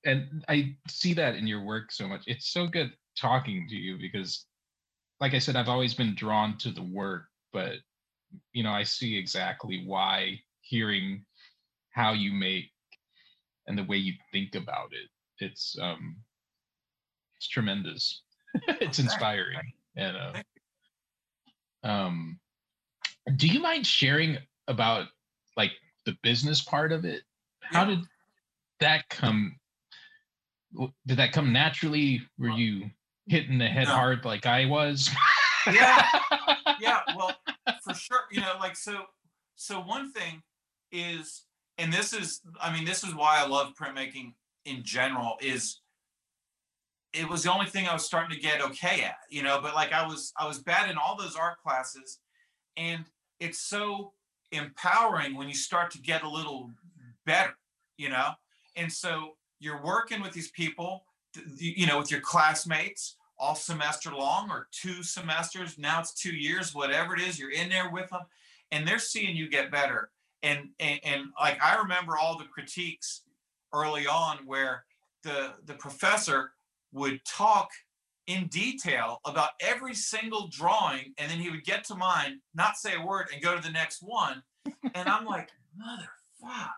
And I see that in your work so much. It's so good talking to you because like I said, I've always been drawn to the work, but you know, I see exactly why hearing how you make and the way you think about it. It's um it's tremendous. it's inspiring. And uh, um do you mind sharing about like the business part of it? How did that come did that come naturally? Were you hitting the head no. hard like I was. yeah, yeah. Well, for sure. You know, like so. So one thing is, and this is, I mean, this is why I love printmaking in general. Is it was the only thing I was starting to get okay at, you know. But like I was, I was bad in all those art classes, and it's so empowering when you start to get a little better, you know. And so you're working with these people you know, with your classmates all semester long or two semesters. Now it's two years, whatever it is, you're in there with them and they're seeing you get better. And, and, and like, I remember all the critiques early on where the, the professor would talk in detail about every single drawing and then he would get to mine not say a word and go to the next one and I'm like, mother fuck.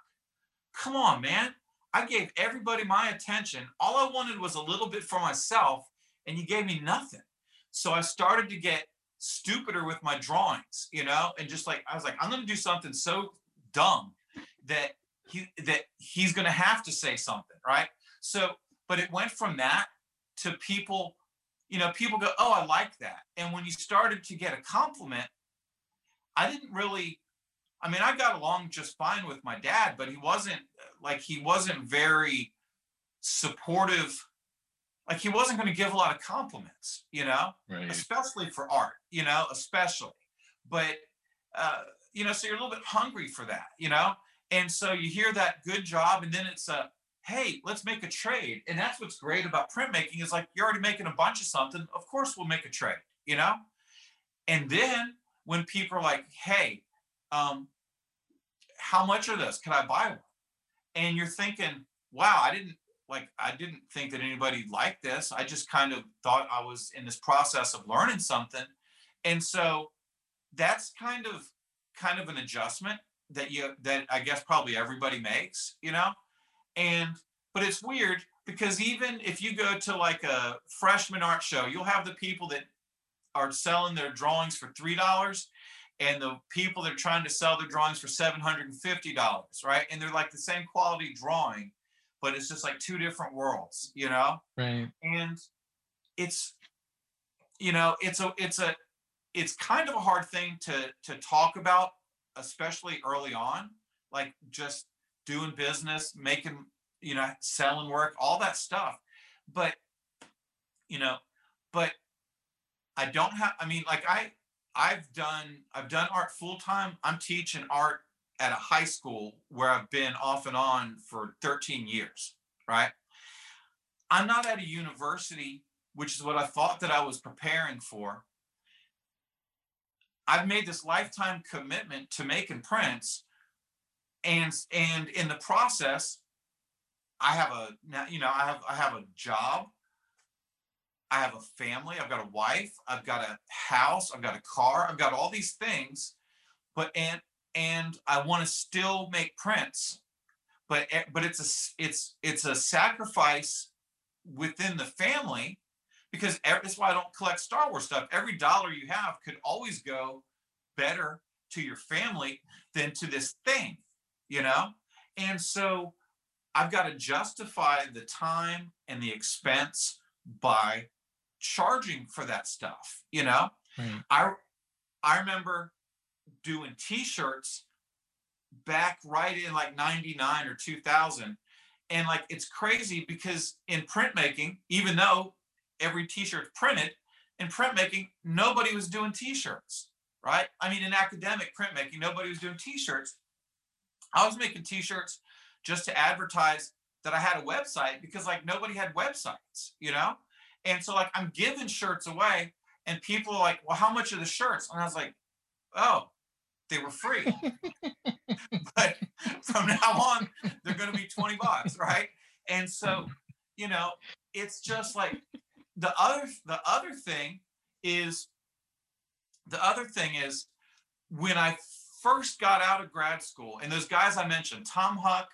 come on, man. I gave everybody my attention. All I wanted was a little bit for myself, and you gave me nothing. So I started to get stupider with my drawings, you know, and just like I was like, I'm gonna do something so dumb that he that he's gonna have to say something, right? So, but it went from that to people, you know, people go, Oh, I like that. And when you started to get a compliment, I didn't really I mean, I got along just fine with my dad, but he wasn't like he wasn't very supportive. Like he wasn't going to give a lot of compliments, you know, Right. especially for art, you know, especially. But uh, you know, so you're a little bit hungry for that, you know, and so you hear that good job, and then it's a hey, let's make a trade, and that's what's great about printmaking is like you're already making a bunch of something. Of course, we'll make a trade, you know, and then when people are like, hey, um, how much are this? Can I buy one? And you're thinking, wow, I didn't like, I didn't think that anybody liked this. I just kind of thought I was in this process of learning something. And so that's kind of kind of an adjustment that you that I guess probably everybody makes, you know? And but it's weird because even if you go to like a freshman art show, you'll have the people that are selling their drawings for three dollars and the people that are trying to sell their drawings for seven hundred and fifty dollars, right? And they're like the same quality drawing, but it's just like two different worlds, you know? Right. And it's you know, it's a it's a it's kind of a hard thing to to talk about, especially early on, like just doing business, making, you know, selling work, all that stuff. But you know, but I don't have I mean like I I've done I've done art full time. I'm teaching art at a high school where I've been off and on for 13 years, right? I'm not at a university, which is what I thought that I was preparing for. I've made this lifetime commitment to making prints and and in the process I have a you know I have I have a job I have a family, I've got a wife, I've got a house, I've got a car, I've got all these things, but and and I want to still make prints, but e- but it's a it's it's a sacrifice within the family because that's why I don't collect Star Wars stuff. Every dollar you have could always go better to your family than to this thing, you know? And so I've got to justify the time and the expense by charging for that stuff, you know? Right. I I remember doing t-shirts back right in like 99 or 2000 and like it's crazy because in printmaking even though every t-shirt's printed in printmaking nobody was doing t-shirts right? I mean in academic printmaking nobody was doing t-shirts. I was making t-shirts just to advertise that i had a website because like nobody had websites you know? And so like i'm giving shirts away and people are like well how much are the shirts? And i was like oh they were free. But from now on they're going to be 20 bucks right? And so you know it's just like the other the other thing is the other thing is when i first got out of grad school and those guys i mentioned tom huck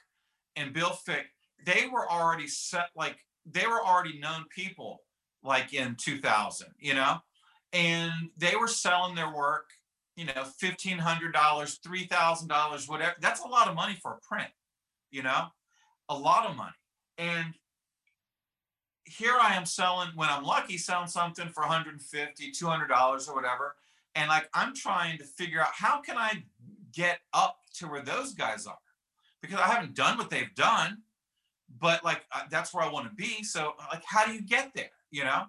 and bill fick they were already set like they were already known people like in 2000 you know? And they were selling their work you know $1500 $3000 whatever that's a lot of money for a print you know? A lot of money. And here i am selling when i'm lucky selling something for 150 $200 or whatever and like i'm trying to figure out how can i get up to where those guys are? Because i haven't done what they've done but like that's where i want to be so like how do you get there you know?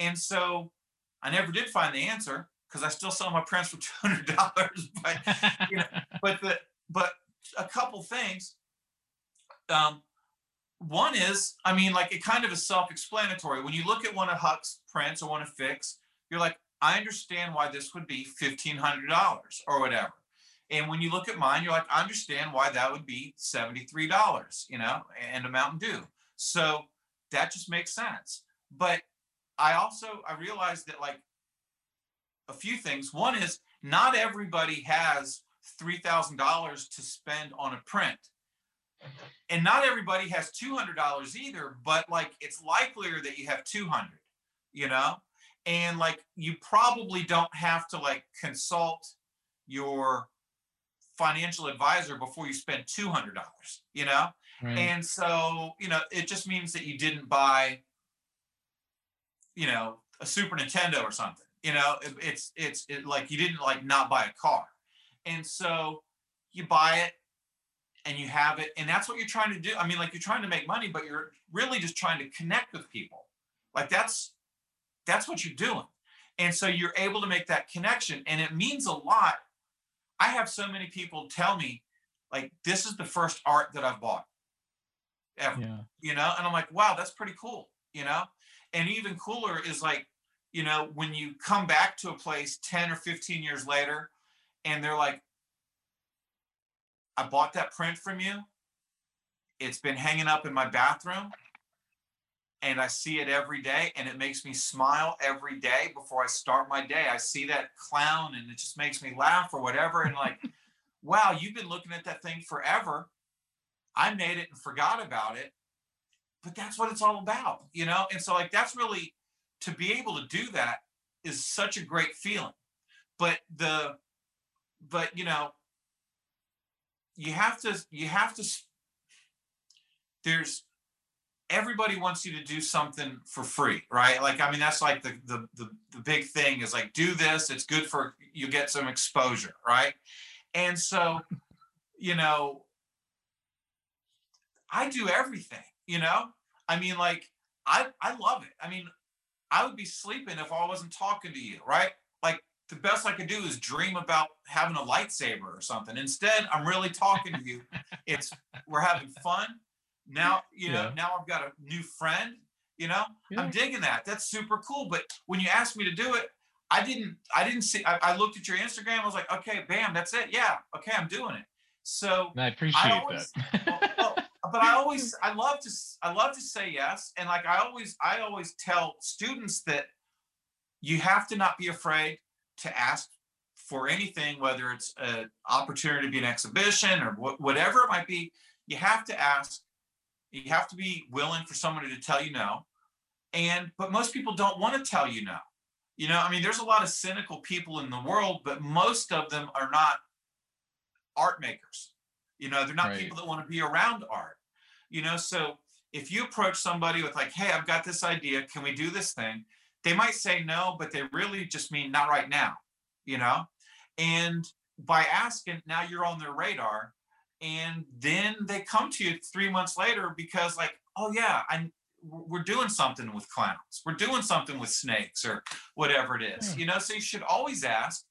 And so i never did find the answer because i still sell my prints for $200 but you know, but the but a couple things. Um one is i mean like it kind of is self-explanatory. When you look at one of huck's prints or one of Fick's, you're like i understand why this would be $1500 or whatever. And when you look at mine you're like i understand why that would be $73 you know and a mountain dew. So that just makes sense. But i also i realized that like a few things one is not everybody has three thousand dollars to spend on a print. And not everybody has two hundred dollars either, but like it's likelier that you have two hundred, you know? And like you probably don't have to like consult your financial advisor before you spend two hundred dollars, you know? Right. And so, you know, it just means that you didn't buy, you know, a Super Nintendo or something. You know, it, it's it's it, like you didn't like not buy a car. And so you buy it and you have it and that's what you're trying to do. I mean, like you're trying to make money, but you're really just trying to connect with people. Like that's that's what you're doing. And so you're able to make that connection and it means a lot. I have so many people tell me like this is the first art that I've bought ever Yeah. you know and i'm like wow that's pretty cool you know and even cooler is like you know when you come back to a place 10 or 15 years later and they're like i bought that print from you it's been hanging up in my bathroom and i see it every day and it makes me smile every day before i start my day i see that clown and it just makes me laugh or whatever and like wow you've been looking at that thing forever I made it and forgot about it. But that's what it's all about, you know? And so like that's really to be able to do that is such a great feeling. But the but you know, you have to you have to there's everybody wants you to do something for free, right? Like I mean that's like the the the, the big thing is like do this, it's good for you get some exposure, right? And so, you know, I do everything, you know? I mean, like, I I love it. I mean, I would be sleeping if I wasn't talking to you, right? Like the best I could do is dream about having a lightsaber or something. Instead, I'm really talking to you. It's we're having fun. Now, you know, Yeah. now I've got a new friend, you know? Yeah. I'm digging that. That's super cool. But when you asked me to do it, I didn't I didn't see I, I looked at your Instagram, I was like, okay, bam, that's it. Yeah, okay, I'm doing it. So And I appreciate always- that. well, well, but I always I love to I love to say yes, and like I always I always tell students that you have to not be afraid to ask for anything, whether it's an opportunity to be an exhibition or wh- whatever it might be. You have to ask. You have to be willing for somebody to tell you no, and but most people don't want to tell you no. You know, I mean, there's a lot of cynical people in the world, but most of them are not art makers. You know, they're not Right. people that want to be around art. You know, so if you approach somebody with like, "Hey, I've got this idea. Can we do this thing?" They might say no, but they really just mean not right now. You know, and by asking, now you're on their radar, and then they come to you three months later because like, "Oh yeah, I we're doing something with clowns. We're doing something with snakes or whatever it is." Yeah. You know, so you should always ask.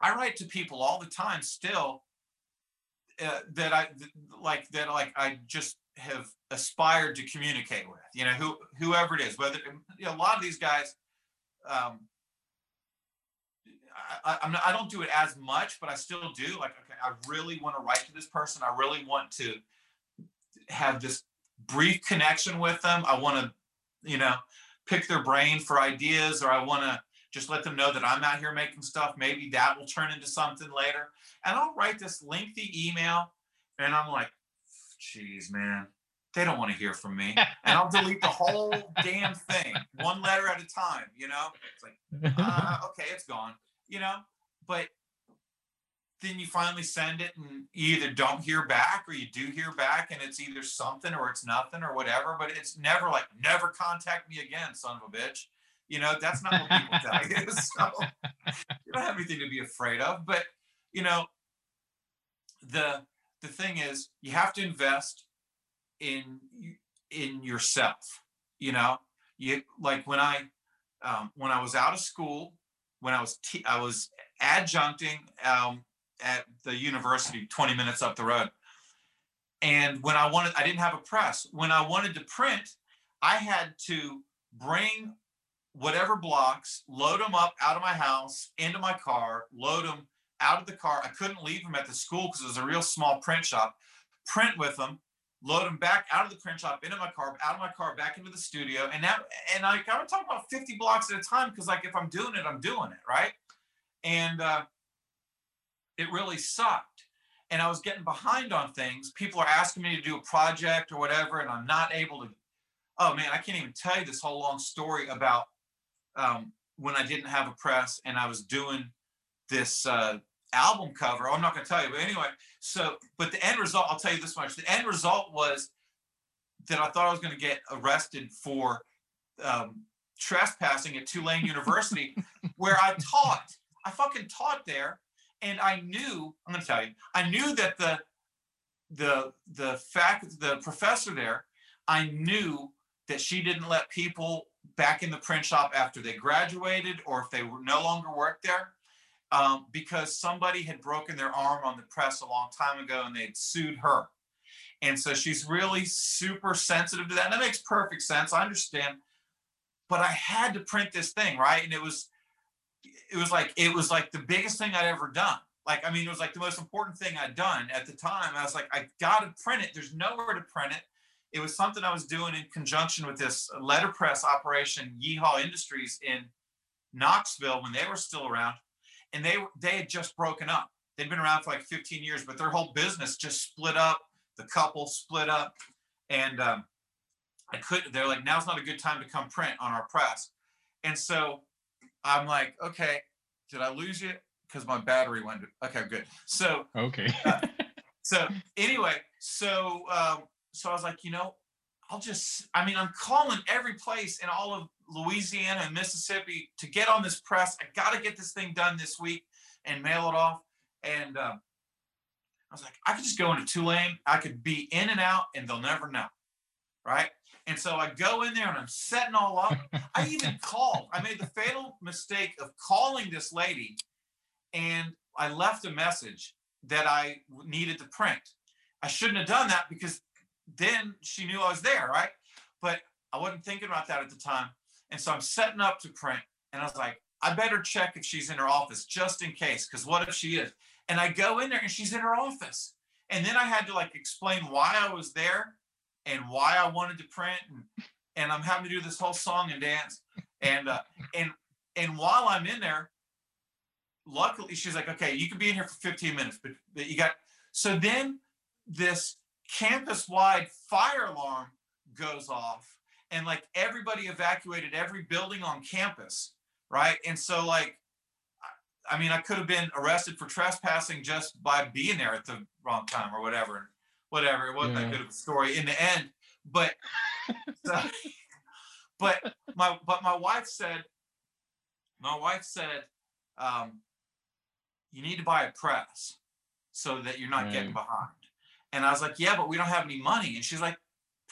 I write to people all the time still uh, that I like that like I just have aspired to communicate with. You know, who whoever it is, whether you know, a lot of these guys. Um, I, I, I'm not, I don't do it as much, but I still do. Like, okay, I really want to write to this person. I really want to have this brief connection with them. I want to, you know, pick their brain for ideas, or I want to just let them know that I'm out here making stuff. Maybe that will turn into something later. And I'll write this lengthy email, and I'm like, geez, man, they don't want to hear from me. And I'll delete the whole damn thing, one letter at a time, you know? It's like, uh, okay, it's gone, you know? But then you finally send it and you either don't hear back or you do hear back and it's either something or it's nothing or whatever, but it's never like, never contact me again, son of a bitch. You know, that's not what people tell you. So you don't have anything to be afraid of. But you know, the the thing is you have to invest in in yourself. You know, you like when I um, when I was out of school, when I was te- I was adjuncting um, at the university 20 minutes up the road. And when I wanted, I didn't have a press. When I wanted to print, I had to bring whatever blocks, load them up out of my house into my car, load them out of the car. I couldn't leave them at the school because it was a real small print shop. Print with them, load them back out of the print shop into my car, out of my car back into the studio, and that and I I would talk about 50 blocks at a time because like if I'm doing it, I'm doing it right. And uh, it really sucked. And I was getting behind on things. People are asking me to do a project or whatever, and I'm not able to. Oh man, I can't even tell you this whole long story about um, when I didn't have a press and I was doing this uh, album cover. I'm not going to tell you, but anyway. So, but the end result, I'll tell you this much: the end result was that I thought I was going to get arrested for um, trespassing at Tulane University, where I taught. I fucking taught there, and I knew. I'm going to tell you. I knew that the the the fact the professor there. I knew that she didn't let people back in the print shop after they graduated or if they no longer worked there um, because somebody had broken their arm on the press a long time ago and they'd sued her. And so she's really super sensitive to that. And that makes perfect sense. I understand. But I had to print this thing, right? And it was it was like it was like the biggest thing I'd ever done. Like, I mean, it was like the most important thing I'd done at the time. I was like, I gotta print it. There's nowhere to print it. It was something I was doing in conjunction with this letterpress operation, Yeehaw Industries in Knoxville when they were still around and they they had just broken up. They'd been around for like 15 years, but their whole business just split up. The couple split up, and um, I couldn't. They're like, now's not a good time to come print on our press, and so I'm like, okay, did I lose you? Because my battery went. Okay, good. So okay. uh, so anyway, so um, so I was like, you know, I'll just. I mean, I'm calling every place in all of Louisiana and Mississippi to get on this press. I got to get this thing done this week and mail it off. And um, I was like, I could just go into Tulane. I could be in and out, and they'll never know, right? And so I go in there and I'm setting all up. I even called. I made the fatal mistake of calling this lady, and I left a message that I needed to print. I shouldn't have done that because then she knew I was there, right? But I wasn't thinking about that at the time. And so I'm setting up to print. And I was like, I better check if she's in her office just in case, because what if she is? And I go in there and she's in her office. And then I had to like explain why I was there and why I wanted to print. And, and I'm having to do this whole song and dance. And uh, and and while I'm in there, luckily she's like, okay, you can be in here for 15 minutes, but, but you got so then this campus-wide fire alarm goes off and like everybody evacuated every building on campus, right? And so like I mean, I could have been arrested for trespassing just by being there at the wrong time or whatever. Whatever. It wasn't yeah. that good of a story in the end. But so, but my but my wife said, my wife said, um, you need to buy a press so that you're not right. getting behind. And I was like, yeah, but we don't have any money. And she's like,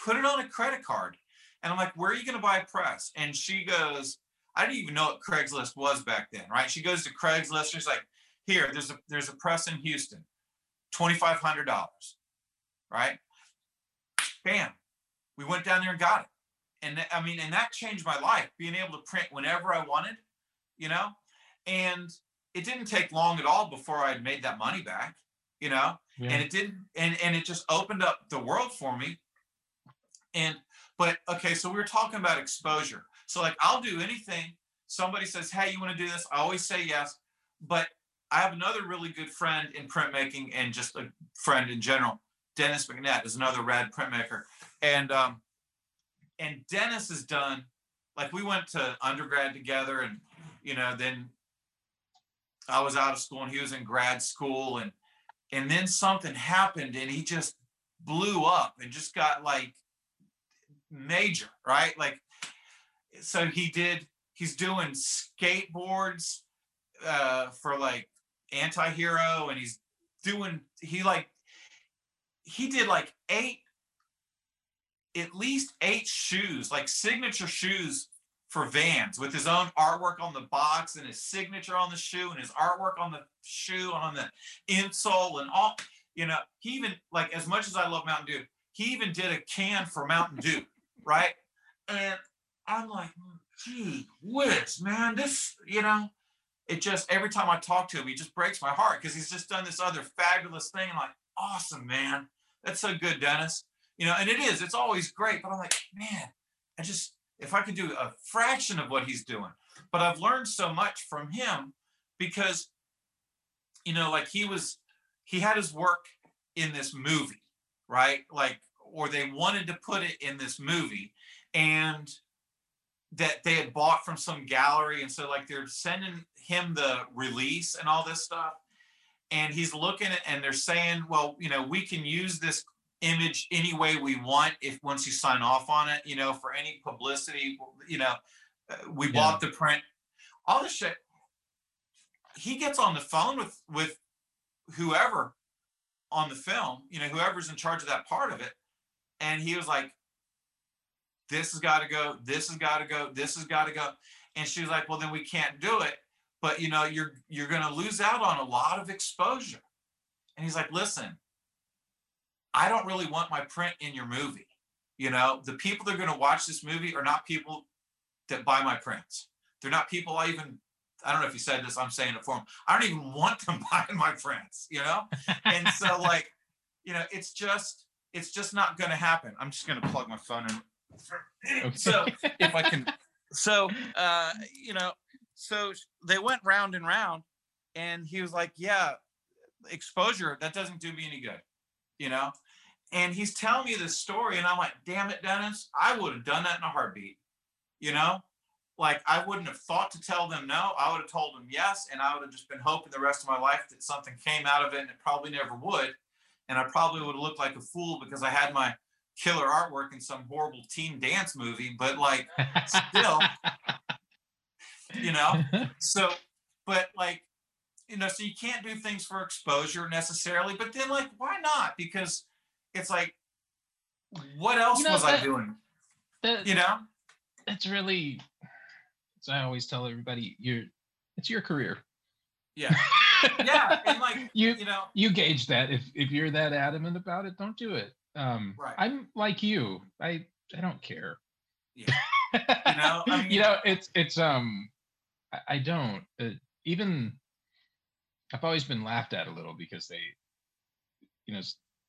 put it on a credit card. And I'm like, where are you going to buy a press? And she goes, I didn't even know what Craigslist was back then, right? She goes to Craigslist. She's like, here, there's a there's a press in Houston, twenty five hundred dollars, right? Bam, we went down there and got it, and I mean, and that changed my life, being able to print whenever I wanted, you know, and it didn't take long at all before I had made that money back, you know, yeah. and it didn't, and and it just opened up the world for me, and but okay, so we were talking about exposure. So like I'll do anything. Somebody says, "Hey, you want to do this?" I always say yes. But I have another really good friend in printmaking and just a friend in general. Dennis McNett is another rad printmaker, and um, and Dennis has done like we went to undergrad together, and you know then I was out of school and he was in grad school, and and then something happened and he just blew up and just got like major, right? Like, so he did, he's doing skateboards uh, for like anti-hero and he's doing, he like, he did like eight, at least eight shoes, like signature shoes for Vans with his own artwork on the box and his signature on the shoe and his artwork on the shoe on the insole and all, you know, he even like as much as I love Mountain Dew, he even did a can for Mountain Dew right? And I'm like, gee whiz, man, this, you know, it just every time I talk to him, he just breaks my heart because he's just done this other fabulous thing. I'm like, awesome, man. That's so good, Dennis. You know, and it is, it's always great, but I'm like, man, I just if I could do a fraction of what he's doing. But I've learned so much from him because you know, like he was, he had his work in this movie, right? Like, or they wanted to put it in this movie, and that they had bought from some gallery, and so like they're sending him the release and all this stuff, and he's looking at, and they're saying, well, you know, we can use this image any way we want if once you sign off on it, you know, for any publicity, you know, uh, we Yeah. bought the print, all this shit. He gets on the phone with with whoever on the film, you know, whoever's in charge of that part of it, and he was like, "This has got to go. This has got to go. This has got to go." And she was like, "Well, then we can't do it. But you know, you're you're going to lose out on a lot of exposure." And he's like, "Listen, I don't really want my print in your movie. You know, the people that are going to watch this movie are not people that buy my prints. They're not people I even, I don't know if you said this, I'm saying it for them. I don't even want them buying my prints, you know? And so, like, you know, it's just, it's just not going to happen. I'm just going to plug my phone in. So, if I can, so, uh, you know, so they went round and round, and he was like, yeah, exposure, that doesn't do me any good, you know? And he's telling me this story, and I'm like, damn it, Dennis, I would have done that in a heartbeat. You know, like I wouldn't have thought to tell them no. I would have told them yes, and I would have just been hoping the rest of my life that something came out of it, and it probably never would. And I probably would have looked like a fool because I had my killer artwork in some horrible teen dance movie. But like, still, you know, so, but like, you know, so you can't do things for exposure necessarily. But then, like, why not? Because it's like, what else You know, was I doing? That- You know? it's really as I always tell everybody, you're it's your career. Yeah. Yeah. And like, you you know, you gauge that. If if you're that adamant about it, don't do it. Um Right. I'm like you. I I don't care. Yeah. You know, I mean- you know, it's it's um I, I don't uh, even I've always been laughed at a little because they you know,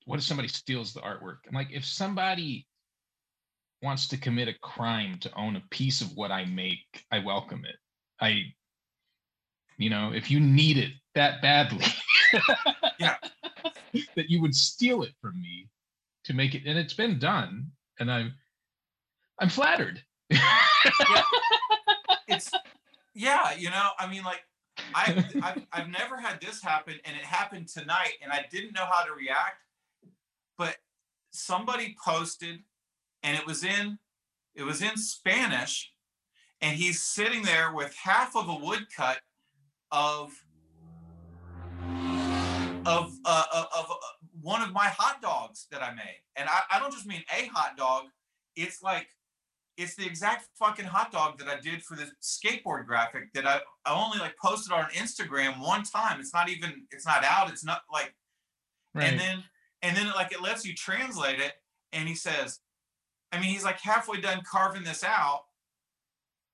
what if somebody steals the artwork? I'm like, if somebody wants to commit a crime to own a piece of what I make, I welcome it. I, you know, if you need it that badly, Yeah. that you would steal it from me to make it, and it's been done, and I'm, I'm flattered. it's yeah, you know, I mean, like I I've, I've never had this happen, and it happened tonight, and I didn't know how to react. But somebody posted, and it was in it was in Spanish, and he's sitting there with half of a woodcut of of uh, of, of uh, one of my hot dogs that I made, and I, I don't just mean a hot dog. It's like it's the exact fucking hot dog that I did for the skateboard graphic that I, I only like posted on Instagram one time. It's not even it's not out. It's not like and then and then like it lets you translate it and he says, I mean he's like halfway done carving this out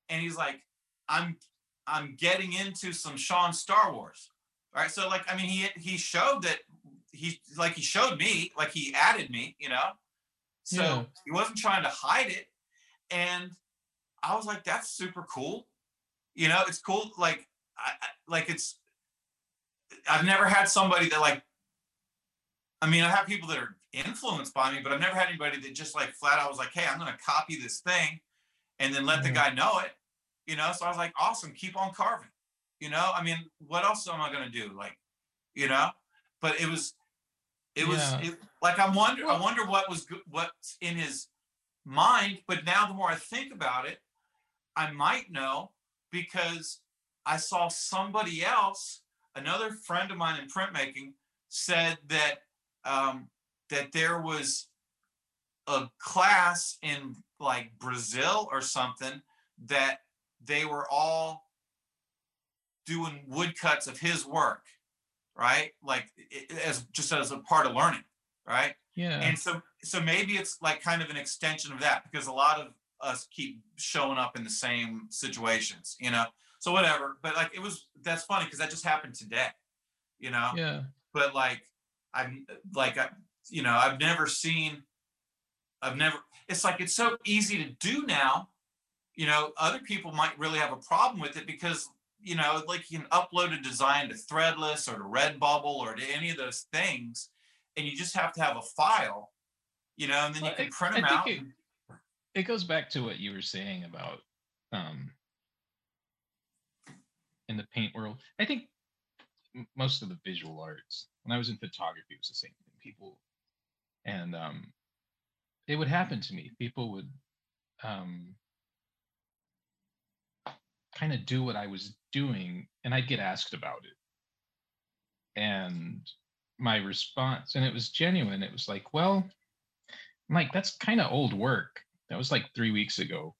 and he's like, I'm I'm getting into some Sean Starwars. All right. So like I mean he he showed that he like he showed me, like he added me, you know. So Yeah. he wasn't trying to hide it and I was like, that's super cool. You know, it's cool. Like, I- like it's. I've never had somebody that like. I mean, I have people that are influenced by me, but I've never had anybody that just like flat out was like, "Hey, I'm going to copy this thing," and then let the guy know it. You know, so I was like, "Awesome, keep on carving." You know, I mean, what else am I going to do? Like, you know, but it was, it was it, like I wonder, I wonder what was good, what's in his mind. But now the more I think about it, I might know because I saw somebody else, another friend of mine in printmaking, said that um, that there was a class in like Brazil or something that they were all doing woodcuts of his work, right? Like i- as just as a part of learning, right? yeah. and so so maybe it's like kind of an extension of that because a lot of us keep showing up in the same situations you know so whatever but like it was that's funny because that just happened today you know yeah. but like i'm like I, you know i've never seen i've never it's like it's so easy to do now you know other people might really have a problem with it because you know, like you can upload a design to Threadless or to Redbubble or to any of those things, and you just have to have a file, you know, and then you can print them out. it- it goes back to what you were saying about um in the paint world i think most of the visual arts when i was in photography it was the same thing people and um it would happen to me people would um kind of do what i was doing and i'd get asked about it and my response and it was genuine it was like well I'm like that's kind of old work that was like three weeks ago.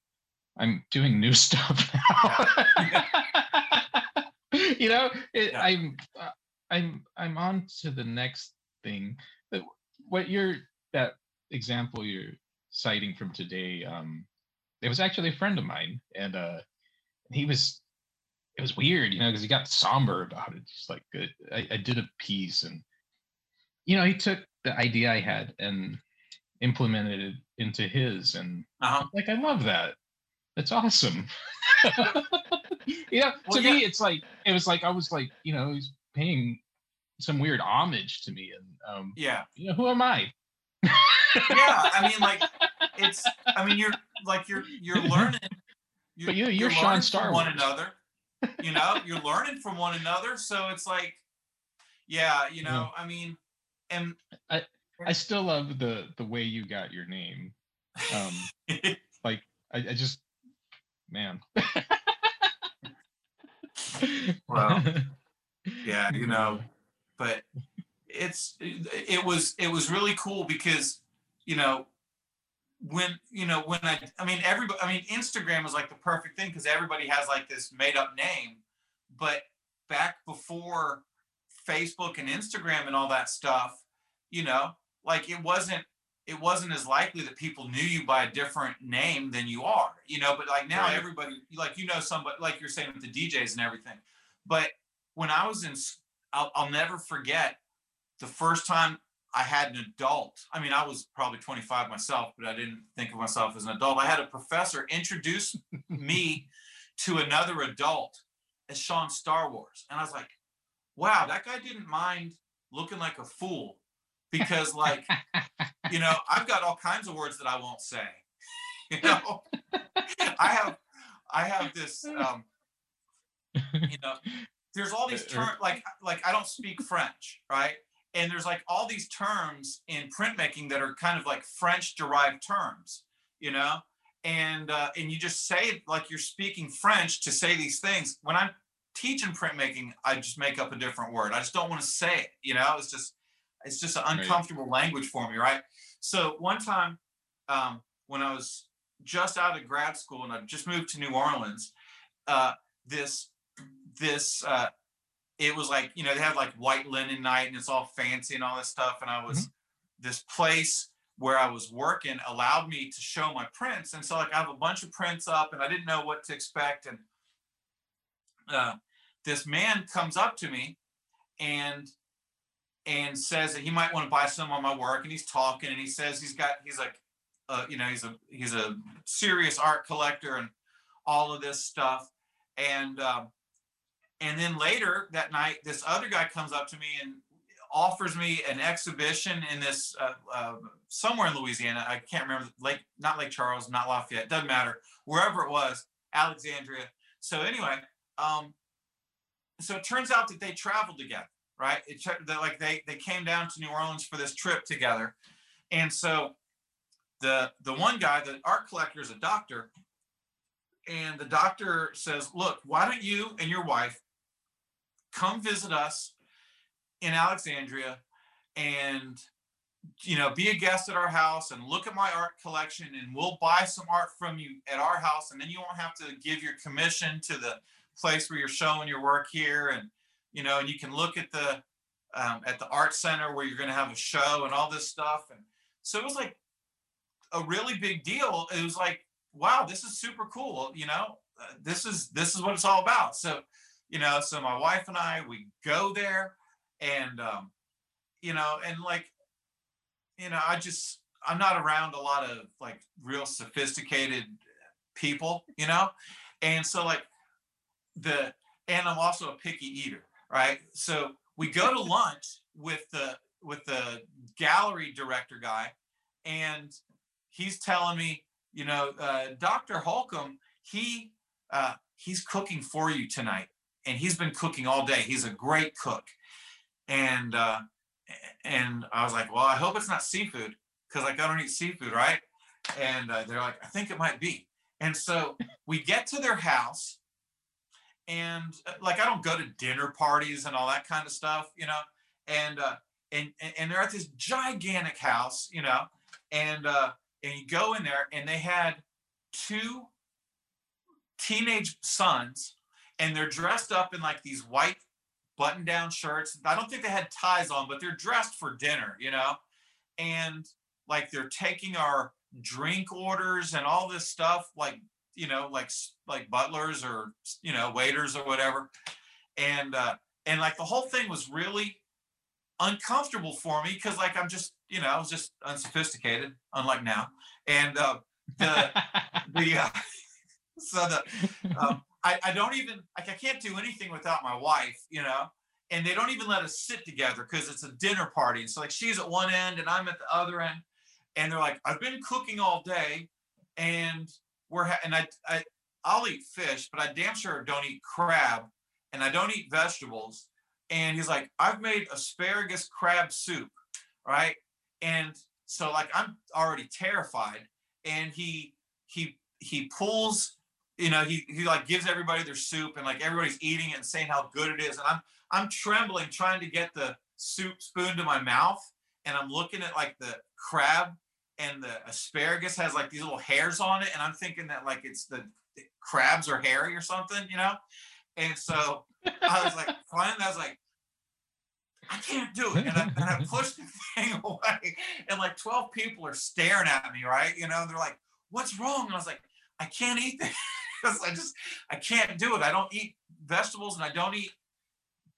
I'm doing new stuff now. you know, it, Yeah. I'm uh, I'm I'm on to the next thing. But what you're that example you're citing from today, um, it was actually a friend of mine, and uh, he was it was weird, you know, because he got somber about it. Just like uh, I, I did a piece, and you know, he took the idea I had and implemented it into his, and Uh-huh. like I love that. That's awesome. you know, Well, to yeah. me, it's like it was like I was like, you know, he's paying some weird homage to me, and um, Yeah. you know, who am I? yeah i mean like it's i mean you're like you're you're learning you're, But you- you're Sean learning Star from one another you know you're learning from one another so it's like yeah you know i mean and I I still love the the way you got your name. Um, I, I just, man. Well, yeah you know but it's it was it was really cool because you know when you know when i i mean everybody i mean instagram is like the perfect thing because everybody has like this made up name but back before facebook and instagram and all that stuff you know like it wasn't it wasn't as likely that people knew you by a different name than you are you know but like now Right. everybody like you know somebody like you're saying with the djs and everything but when i was in I'll, I'll never forget the first time I had an adult. I mean, I was probably 25 myself, but I didn't think of myself as an adult. I had a professor introduce me to another adult as Sean Starwars. And I was like, wow, that guy didn't mind looking like a fool because, like, you know, I've got all kinds of words that I won't say. You know, I have, I have this, um, you know, there's all these Uh, terms like like I don't speak French, right? And there's like all these terms in printmaking that are kind of like French derived terms, you know? And uh, and you just say it like you're speaking French to say these things. When I'm teaching printmaking, I just make up a different word. I just don't want to say it, you know? It's just it's just an Right. uncomfortable language for me, right? So one time um, when I was just out of grad school and I just moved to New Orleans, uh, this this uh it was like you know they had like white linen night and it's all fancy and all this stuff and i was this place where i was working allowed me to show my prints and so like i have a bunch of prints up and i didn't know what to expect and uh, this man comes up to me and and says that he might want to buy some of my work and he's talking and he says he's got he's like uh, you know he's a he's a serious art collector and all of this stuff and um, and then later that night, this other guy comes up to me and offers me an exhibition in this uh, uh, somewhere in Louisiana. I can't remember Lake, not Lake Charles, not Lafayette, doesn't matter. Wherever it was, Alexandria. So anyway, um, so it turns out that they traveled together, right? It that like they they came down to New Orleans for this trip together, and so the the one guy, the art collector, is a doctor, and the doctor says, "Look, why don't you and your wife come visit us in Alexandria and you know be a guest at our house and look at my art collection and we'll buy some art from you at our house and then you won't have to give your commission to the place where you're showing your work here and you know and you can look at the um, at the art center where you're going to have a show and all this stuff. And so it was like a really big deal. It was like wow this is super cool you know uh, this is this is what it's all about. So you know so my wife and i we go there and um you know and like you know i just i'm not around a lot of like real sophisticated people you know and so like the and I'm also a picky eater, right? So we go to lunch with the with the gallery director guy, and he's telling me, you know, uh, Dr. Holcomb, he uh, he's cooking for you tonight, and he's been cooking all day. He's a great cook, and uh, and I was like, well, I hope it's not seafood because like I don't eat seafood, right? And uh, they're like, I think it might be. And so we get to their house, and uh, like I don't go to dinner parties and all that kind of stuff, you know. And uh, and and they're at this gigantic house, you know, and uh, and you go in there, and they had two teenage sons, and they're dressed up in like these white button-down shirts. I don't think they had ties on, but they're dressed for dinner, you know, and like they're taking our drink orders and all this stuff, like you know, like like butlers or you know waiters or whatever, and uh, and like the whole thing was really uncomfortable for me because like I'm just you know I was just unsophisticated, unlike now, and uh, the the uh, so the um, I, I don't even like I can't do anything without my wife, you know, and they don't even let us sit together because it's a dinner party. And so like she's at one end and I'm at the other end, and they're like, I've been cooking all day, and we're ha- and I I I'll eat fish, but I damn sure don't eat crab, and I don't eat vegetables. And he's like, I've made asparagus crab soup, right? And so like I'm already terrified, and he he he pulls you know, he he like gives everybody their soup and like everybody's eating it and saying how good it is. And I'm I'm trembling trying to get the soup spoon to my mouth. And I'm looking at like the crab and the asparagus has like these little hairs on it. And I'm thinking that like it's the, the crabs are hairy or something, you know? And so I was like, finally, I was like, I can't do it. And I, and I pushed the thing away. And like 12 people are staring at me, right? You know, they're like, what's wrong? And I was like, I can't eat this. I just I can't do it. I don't eat vegetables and I don't eat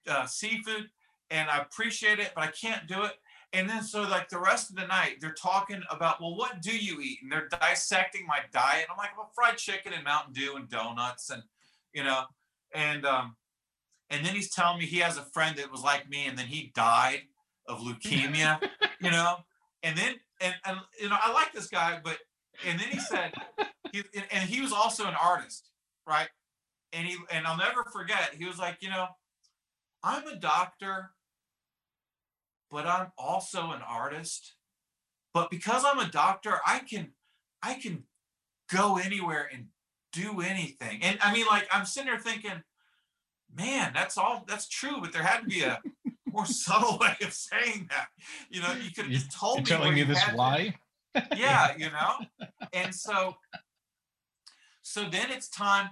uh, seafood, and I appreciate it, but I can't do it. And then so like the rest of the night, they're talking about, well, what do you eat? And they're dissecting my diet. I'm like, well, fried chicken and Mountain Dew and donuts, and you know, and um, and then he's telling me he has a friend that was like me, and then he died of leukemia, you know, and then and and you know, I like this guy, but and then he said, he, and he was also an artist, right? And he and I'll never forget. He was like, you know, I'm a doctor, but I'm also an artist. But because I'm a doctor, I can I can go anywhere and do anything. And I mean, like I'm sitting there thinking, man, that's all that's true, but there had to be a more subtle way of saying that. You know, you could have just told You're me. telling me you this had to- why? yeah you know and so so then it's time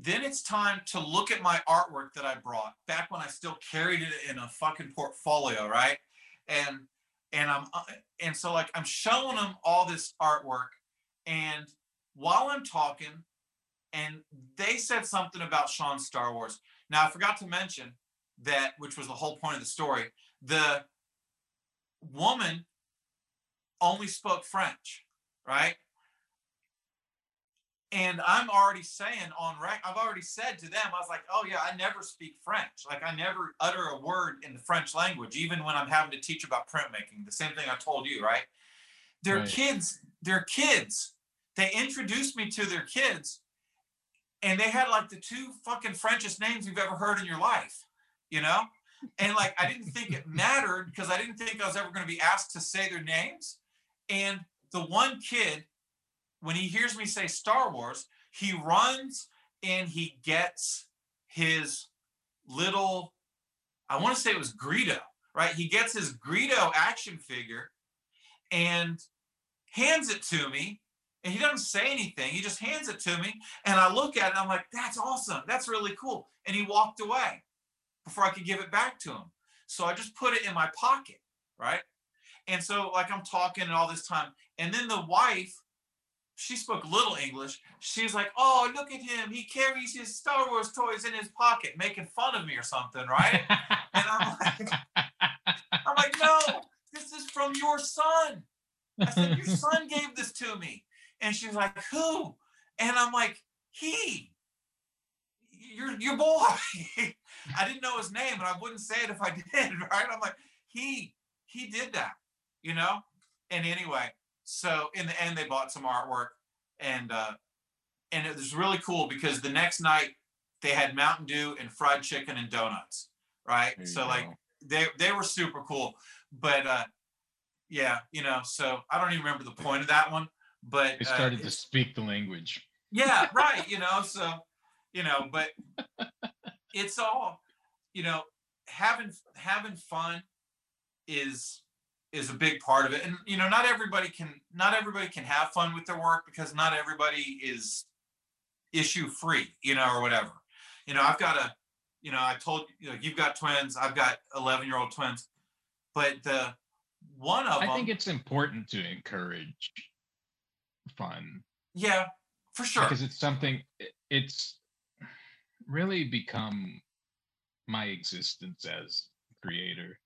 then it's time to look at my artwork that i brought back when i still carried it in a fucking portfolio right and and i'm uh, and so like i'm showing them all this artwork and while i'm talking and they said something about sean starwars now i forgot to mention that which was the whole point of the story the woman only spoke French, right? And I'm already saying on rec, I've already said to them, I was like, oh yeah, I never speak French. Like I never utter a word in the French language, even when I'm having to teach about printmaking. The same thing I told you, right? They're Right. kids, they're kids. They introduced me to their kids, and they had like the two fucking Frenchest names you've ever heard in your life, you know? And like I didn't think it mattered because I didn't think I was ever going to be asked to say their names. And the one kid, when he hears me say Star Wars, he runs and he gets his little, I want to say it was Greedo, right? He gets his Greedo action figure and hands it to me. And he doesn't say anything. He just hands it to me. And I look at it I'm like, that's awesome. That's really cool. And he walked away before I could give it back to him. So I just put it in my pocket, right? And so, like, I'm talking and all this time. And then the wife, she spoke little English. She's like, Oh, look at him. He carries his Star Wars toys in his pocket, making fun of me or something, right? and I'm like, I'm like, No, this is from your son. I said, Your son gave this to me. And she's like, Who? And I'm like, He. your your boy. I didn't know his name, and I wouldn't say it if I did, right? I'm like, he he did that, you know. And anyway, so in the end, they bought some artwork, and uh, and it was really cool because the next night they had Mountain Dew and fried chicken and donuts, right? So like they they were super cool, but uh, yeah, you know. So I don't even remember the point of that one, but They uh, started to speak the language. yeah right you know so you know but it's all you know having having fun is is a big part of it. And you know not everybody can not everybody can have fun with their work because not everybody is issue free you know or whatever. You know i've got a you know i told you know you've got twins i've got 11 year old twins but the one of I them think it's important to encourage fun. Yeah for sure. Because it's something it's really become my existence as creator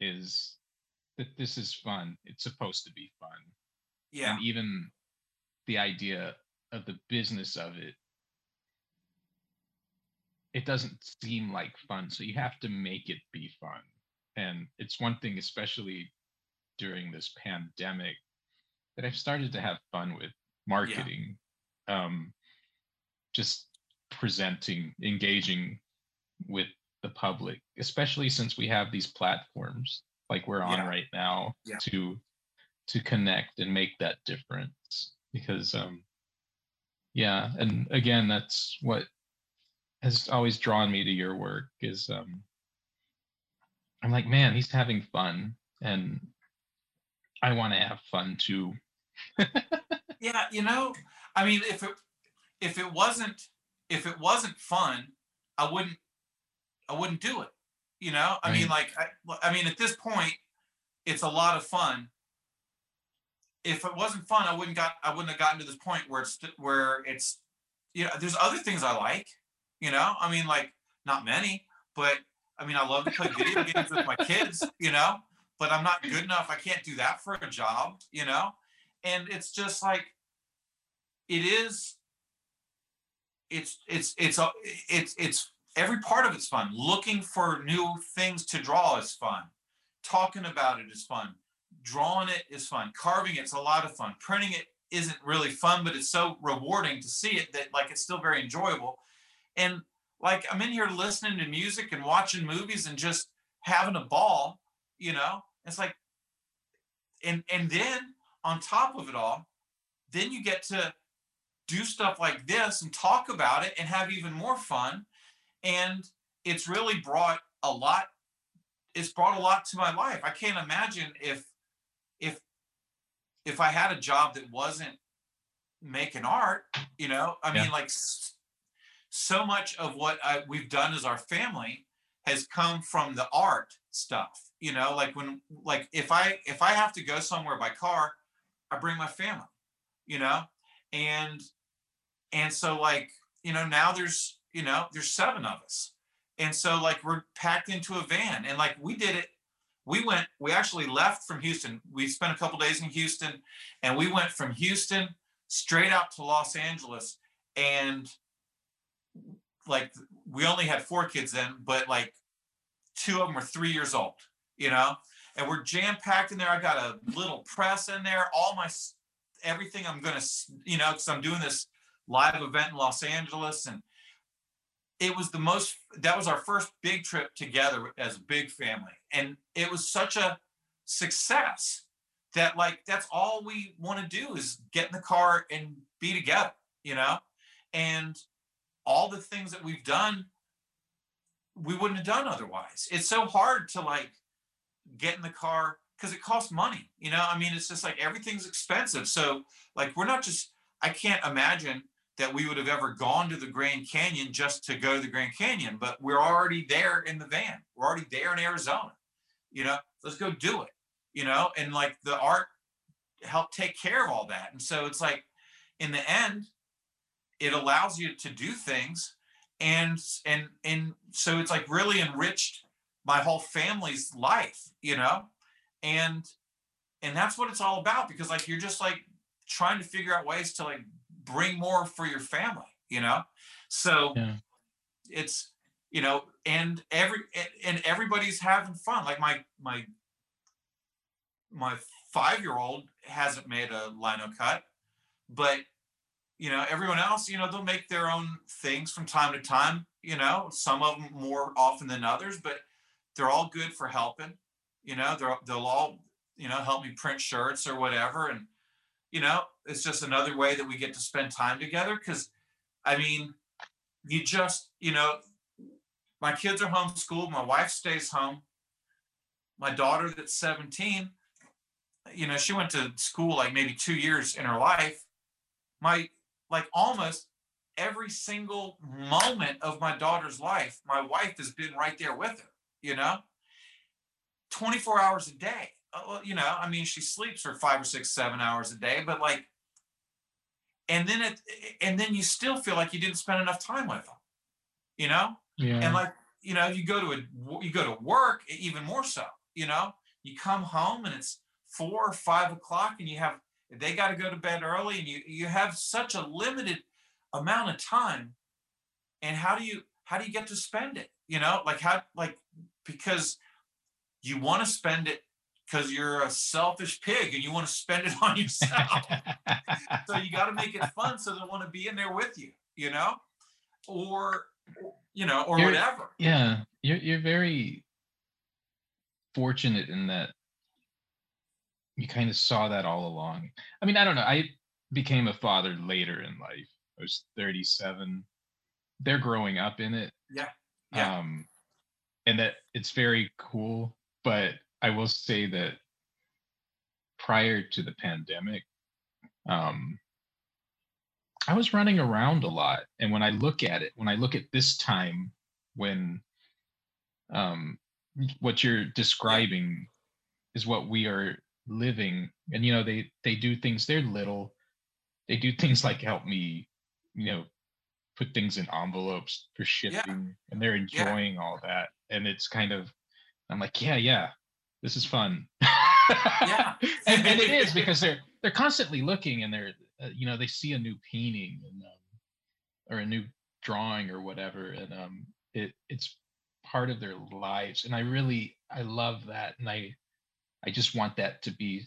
is that this is fun it's supposed to be fun. Yeah. and even the idea of the business of it it doesn't seem like fun so you have to make it be fun. And it's one thing especially during this pandemic that i've started to have fun with marketing um just presenting engaging with the public especially since we have these platforms like we're on Yeah. right now Yeah. to to connect and make that difference because um yeah and again that's what has always drawn me to your work is um i'm like man he's having fun and i want to have fun too Yeah, you know, I mean, if it if it wasn't if it wasn't fun, I wouldn't I wouldn't do it. You know, I mean, like I, I mean, at this point, it's a lot of fun. If it wasn't fun, I wouldn't got I wouldn't have gotten to this point where it's where it's you know, there's other things I like. You know, I mean, like not many, but I mean, I love to play video games with my kids. You know, but I'm not good enough. I can't do that for a job. You know, and it's just like it is it's it's it's a it's it's every part of it's fun. Looking for new things to draw is fun. Talking about it is fun. Drawing it is fun. Carving it's a lot of fun. Printing it isn't really fun but it's so rewarding to see it that like it's still very enjoyable. And like i'm in here listening to music and watching movies and just having a ball you know? It's like and and then on top of it all then you get to do stuff like this and talk about it and have even more fun and it's really brought a lot it's brought a lot to my life. I can't imagine if if if i had a job that wasn't making art you know? I Yeah. mean like so much of what I, we've done as our family has come from the art stuff you know? Like when like if i if i have to go somewhere by car i bring my family you know? And and so like you know now there's you know there's seven of us. And so like we're packed into a van and like we did it. We went we actually left from houston. We spent a couple days in houston and we went from houston straight out to los angeles and like we only had four kids then but like two of them were three years old you know? And we're jam packed in there. I got a little press in there. All my everything i'm gonna you know because i'm doing this live event in los angeles and it was the most that was our first big trip together as a big family. And it was such a success that like that's all we want to do is get in the car and be together you know? And all the things that we've done we wouldn't have done otherwise. It's so hard to like get in the car because it costs money you know? I mean it's just like everything's expensive. So like we're not just i can't imagine that we would have ever gone to the grand canyon just to go to the grand canyon but we're already there in the van. We're already there in arizona you know? Let's go do it you know? And like the art helped take care of all that. And so it's like in the end it allows you to do things and and and so it's like really enriched my whole family's life you know? And and that's what it's all about because like you're just like trying to figure out ways to like bring more for your family you know? So Yeah. it's you know and every and everybody's having fun. Like my my my five year old hasn't made a lino cut but you know everyone else you know they'll make their own things from time to time you know some of them more often than others but they're all good for helping you know? They're, they'll all you know help me print shirts or whatever and you know it's just another way that we get to spend time together because i mean you just you know my kids are homeschooled my wife stays home. My daughter that's 17 you know she went to school like maybe two years in her life. My like almost every single moment of my daughter's life my wife has been right there with her you know? 24 hours a day uh, you know i mean she sleeps for five or six seven hours a day but like and then it and then you still feel like you didn't spend enough time with them you know? Yeah. and like you know you go to a you go to work even more so you know? You come home and it's four or five o'clock and you have they got to go to bed early and you you have such a limited amount of time. And how do you how do you get to spend it you know? Like how like because you want to spend it because you're a selfish pig and you want to spend it on yourself. So you got to make it fun so they want to be in there with you you know? Or you know or You're- whatever. yeah you're you're very fortunate in that you kind of saw that all along. I mean i don't know i became a father later in life. I was 37 they're growing up in it. Yeah, yeah. um and that it's very cool but i will say that prior to the pandemic um i was running around a lot. And when i look at it when i look at this time when um what you're describing is what we are living and you know they they do things they're little. They do things like help me you know put things in envelopes for shipping and they're enjoying all that. And it's kind of i'm like yeah yeah this is fun. Yeah. and, and it is because they're they're constantly looking and they're uh, you know they see a new painting and um, or a new drawing or whatever and um it it's part of their lives. And i really i love that and i i just want that to be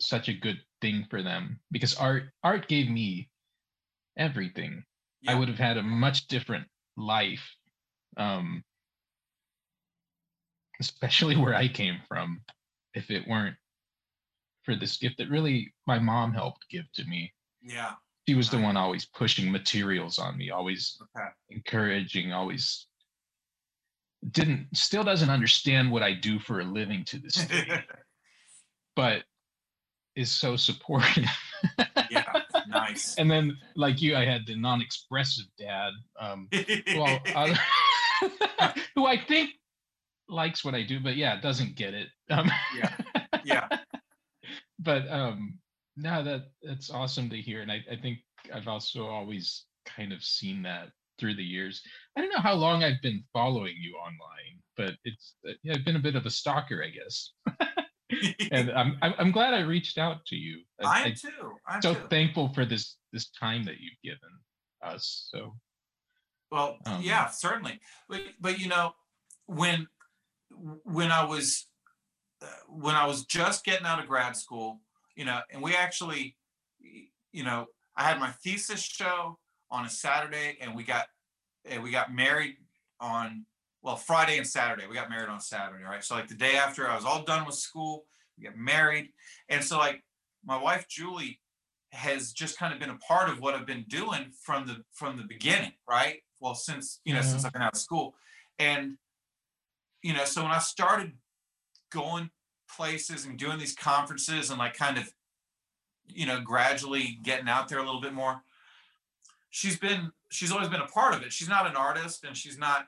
such a good thing for them because art art gave me everything. I would have had a much different life um especially where i came from if it weren't for this gift that really my mom helped give to me. Yeah. She was the one always pushing materials on me always okay. encouraging always didn't still doesn't understand what i do for a living to this day but is so supportive. Yeah nice. And then like you i had the non-expressive dad um well uh, who i think likes what i do but yeah doesn't get it um Yeah. yeah but um no that that's awesome to hear and I, I think i've also always kind of seen that through the years i don't know how long i've been following you online but it's uh, yeah, i've been a bit of a stalker i guess and i'm i'm, glad i reached out to you I I, am too. I'm so too. thankful for this this time that you've given us so Well, Um, yeah, certainly. But, but you know, when when I was uh, when I was just getting out of grad school, you know, and we actually, you know, I had my thesis show on a Saturday, and we got and we got married on well Friday and Saturday. We got married on Saturday, right? So like the day after, I was all done with school. We got married, and so like my wife Julie has just kind of been a part of what I've been doing from the from the beginning, right? Well, since you know, since I've been out of school, and you know, so when I started going places and doing these conferences and like kind of, you know, gradually getting out there a little bit more, she's been she's always been a part of it. She's not an artist and she's not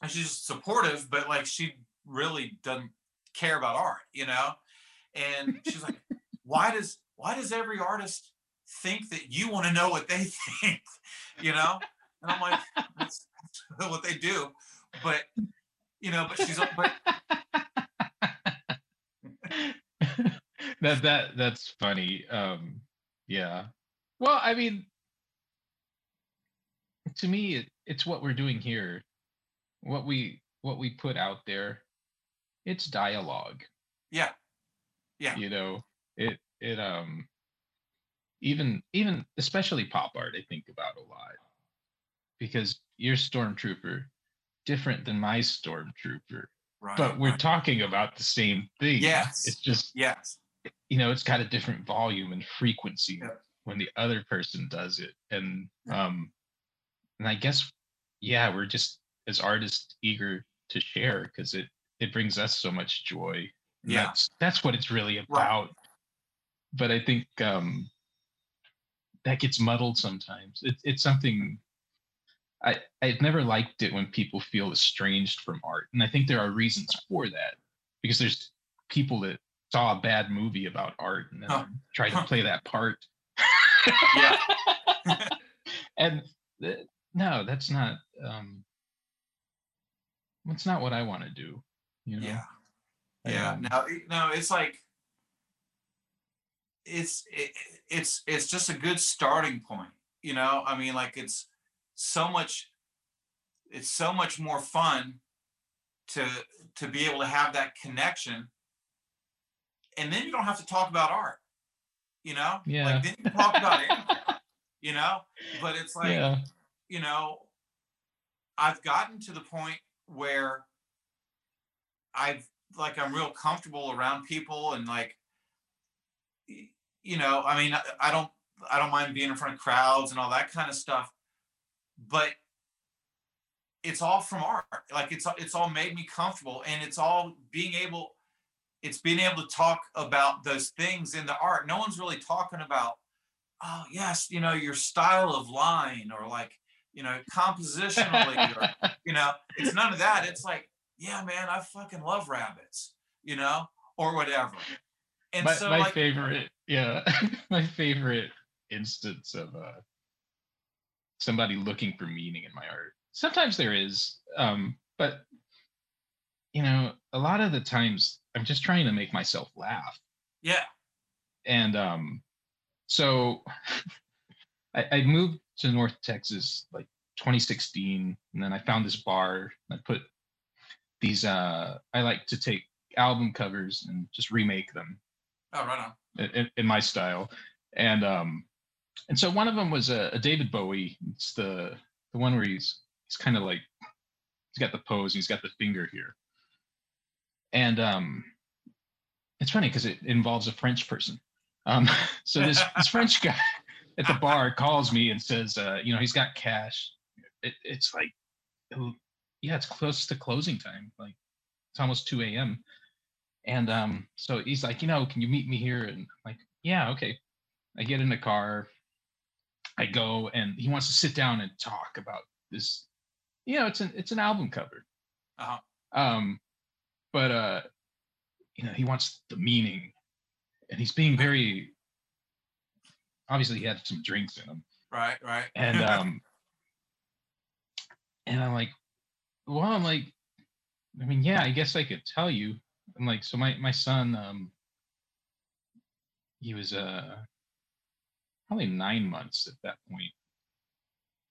and she's supportive, but like she really doesn't care about art, you know? And she's like, why does why does every artist think that you want to know what they think? You know? And I'm like, that's, that's what they do. But you know, but she's but that that that's funny um yeah well i mean to me it, it's what we're doing here what we what we put out there it's dialogue Yeah. Yeah. you know it it um even even especially pop art i think about a lot because your stormtrooper different than my stormtrooper Right. but we're right. talking about the same thing Yes. it's just Yes. you know it's got a different volume and frequency when the other person does it and Yeah. um and i guess yeah we're just as artists eager to share because it it brings us so much joy and Yeah. that's that's what it's really about but i think um that gets muddled sometimes it, it's something i i've never liked it when people feel estranged from art and i think there are reasons for that because there's people that saw a bad movie about art and then Huh. try to play that part Yeah. and th- no that's not um that's not what i want to do you know Yeah. Yeah. Um, No, no, it's like it's it, it's it's just a good starting point. You know, I mean, like it's so much it's so much more fun to to be able to have that connection. And then you don't have to talk about art. You know? Yeah. Like then you talk about it You know? But it's like yeah you know, I've gotten to the point where I've like I'm real comfortable around people and like you know, I mean, I, I don't I don't mind being in front of crowds and all that kind of stuff, but it's all from art. Like it's it's all made me comfortable and it's all being able it's being able to talk about those things in the art. No one's really talking about oh yes, you know, your style of line or like you know, compositionally, or, you know, it's none of that. It's like, yeah, man, I fucking love rabbits, you know, or whatever. And my, so, my like, favorite yeah my favorite instance of uh somebody looking for meaning in my art. Sometimes there is um but you know a lot of the times i'm just trying to make myself laugh. Yeah, and um so I, I moved to north texas like 2016 and then i found this bar and i put these uh i like to take album covers and just remake them. Oh, right on. in, in my style. And um and so one of them was a, a david bowie. It's the the one where he's he's kind of like he's got the pose he's got the finger here. And um it's funny because it involves a french person. Um so this this french guy at the bar calls me and says uh you know he's got cash. It, it's like yeah it's close to closing time like it's almost 2 a.m and um, so he's like, you know, can you meet me here? And I'm like, yeah, okay. I get in the car, I go, and he wants to sit down and talk about this. You know, it's an it's an album cover. Uh-huh. Um, but uh, you know, he wants the meaning, and he's being very. Obviously, he had some drinks in him, Right, right. and um, and I'm like, well, I'm like, I mean, yeah, I guess I could tell you. I'm like, so my my son, um, he was uh probably nine months at that point,